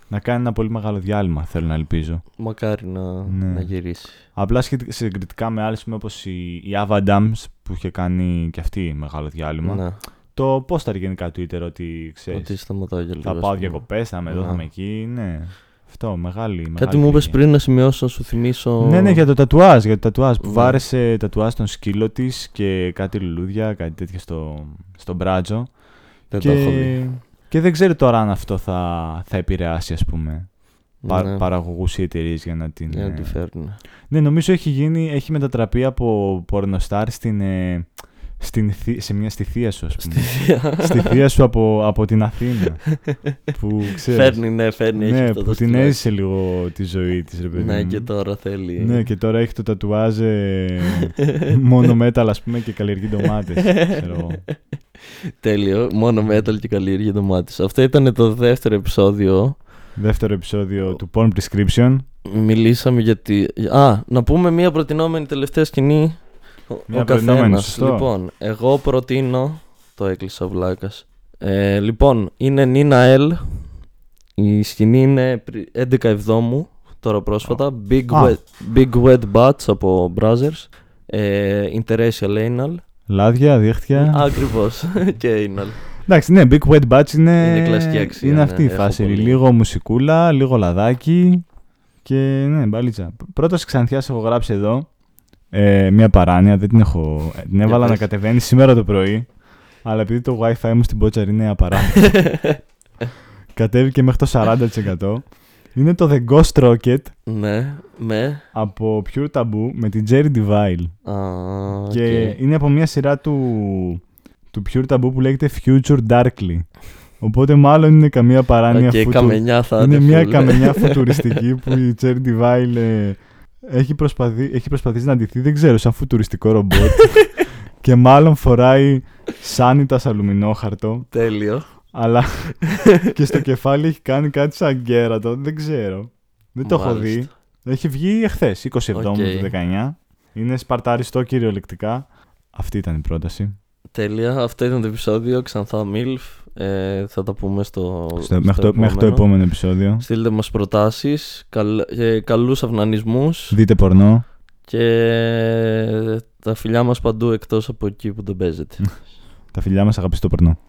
να κάνει ένα πολύ μεγάλο διάλειμμα, θέλω να ελπίζω. εγώ. Μακάρι να, Ναι. να γυρίσει. Απλά σχετικά- συγκριτικά με άλλε όπως η, η Ava Dams που είχε κάνει και αυτή μεγάλο διάλειμμα. Ναι, Το πόσταρ γενικά Twitter ότι ξέρεις. ότι σταματάω για λίγο. Θα ας πάω πούμε. διακοπές, θα είμαι εδώ, θα Ναι. είμαι εκεί. Ναι. Αυτό, μεγάλη. Κάτι μεγάλη μου είπες πληγή. πριν να σημειώσω, να σου θυμίσω. Ναι, ναι, για το τατουάζ. Για το τατουάζ που Ναι. βάρεσε τατουάζ στον σκύλο της και κάτι λουλούδια, κάτι τέτοιο στο, στο μπράτζο. Δεν και, το έχω δει. Και δεν ξέρω τώρα αν αυτό θα, θα επηρεάσει, ας πούμε, πα, Ναι, παραγωγούς ή εταιρείες για να την... για να ε, τη φέρουν. Ναι, νομίζω έχει γίνει, έχει μετατραπεί από πορνοστάρ στην, ε, στην, θη- σε μια στη θεία σου, ας Στη πούμε. θεία. στη θεία σου από, από την Αθήνα. που ξέρεις. Φέρνει, ναι, φέρνει. έχει ναι, αυτό το που την στυλάκι. έζησε λίγο τη ζωή της, ρε παιδί Ναι, μου. και τώρα θέλει. Ναι, και τώρα έχει το τατουάζ ε, μόνο μέταλλ, ας πούμε, και καλλιεργεί ντομάτες. ξέρω εγώ. Τέλειο. Μόνο metal και καλλιέργεια ντομάτες. Αυτό ήταν το δεύτερο επεισόδιο. Δεύτερο επεισόδιο του Porn Prescription. Μιλήσαμε για τη. Α, να πούμε μία προτινόμενη τελευταία σκηνή. Ο, Μία ο προτινόμενη, καθένας. σωστό. Λοιπόν, εγώ προτείνω. Το έκλεισα ο Βλάκας. Ε, λοιπόν, είναι Νίνα Ελ. Η σκηνή είναι πρι- 11 Εβδόμου, τώρα πρόσφατα. Big, Α. wet, Big Wet Butts από Brothers. Ε, interracial Anal. Λάδια, δίχτυα. Ακριβώς. και Anal. Εντάξει, ναι, Big Wet Batch είναι, Είναι κλασική αξία, είναι ναι, αυτή η έχω φάση. πολύ. Λίγο μουσικούλα, λίγο λαδάκι και ναι, μπαλίτσα. Πρώτος Ξανθιάς έχω γράψει εδώ ε, μια παράνοια, δεν την έχω... ε, Την έβαλα πες. να κατεβαίνει σήμερα το πρωί, αλλά επειδή το wifi μου στην Πότσαρ είναι απαράδεκτο, κατέβηκε μέχρι το 40%. Είναι το The Ghost Rocket ναι, με. από Pure Taboo με την Cherie DeVille. Α, Και οκ. είναι από μια σειρά του, του Pure Taboo που λέγεται Future Darkly. Οπότε μάλλον είναι καμία παράνοια Οκ, φουτου- καμενιά θα Είναι μια full. καμενιά φουτουριστική που η Cherry Divine ε, έχει, προσπαθεί, έχει προσπαθήσει να αντιθεί, δεν ξέρω, σαν φουτουριστικό ρομπότ. και μάλλον φοράει σάνιτας αλουμινόχαρτο, Τέλειο. αλλά και στο κεφάλι έχει κάνει κάτι σαν γκέρατο, δεν ξέρω. Δεν το έχω Μάλιστα. δει. Έχει βγει εχθές, 27 Οκ. του 19. Είναι σπαρταριστό κυριολεκτικά. Αυτή ήταν η πρόταση. Τέλεια. Αυτό ήταν το επεισόδιο. Ξανθά Μίλφ. Ε, θα τα πούμε στο, Στο- μέχρι, το, μέχρι το επόμενο επεισόδιο. Στείλτε μας προτάσεις, καλ, ε, καλούς αυνανισμούς Δείτε πορνό. και τα φιλιά μας παντού εκτός από εκεί που δεν παίζετε. Τα φιλιά μας αγαπήστε το πορνό.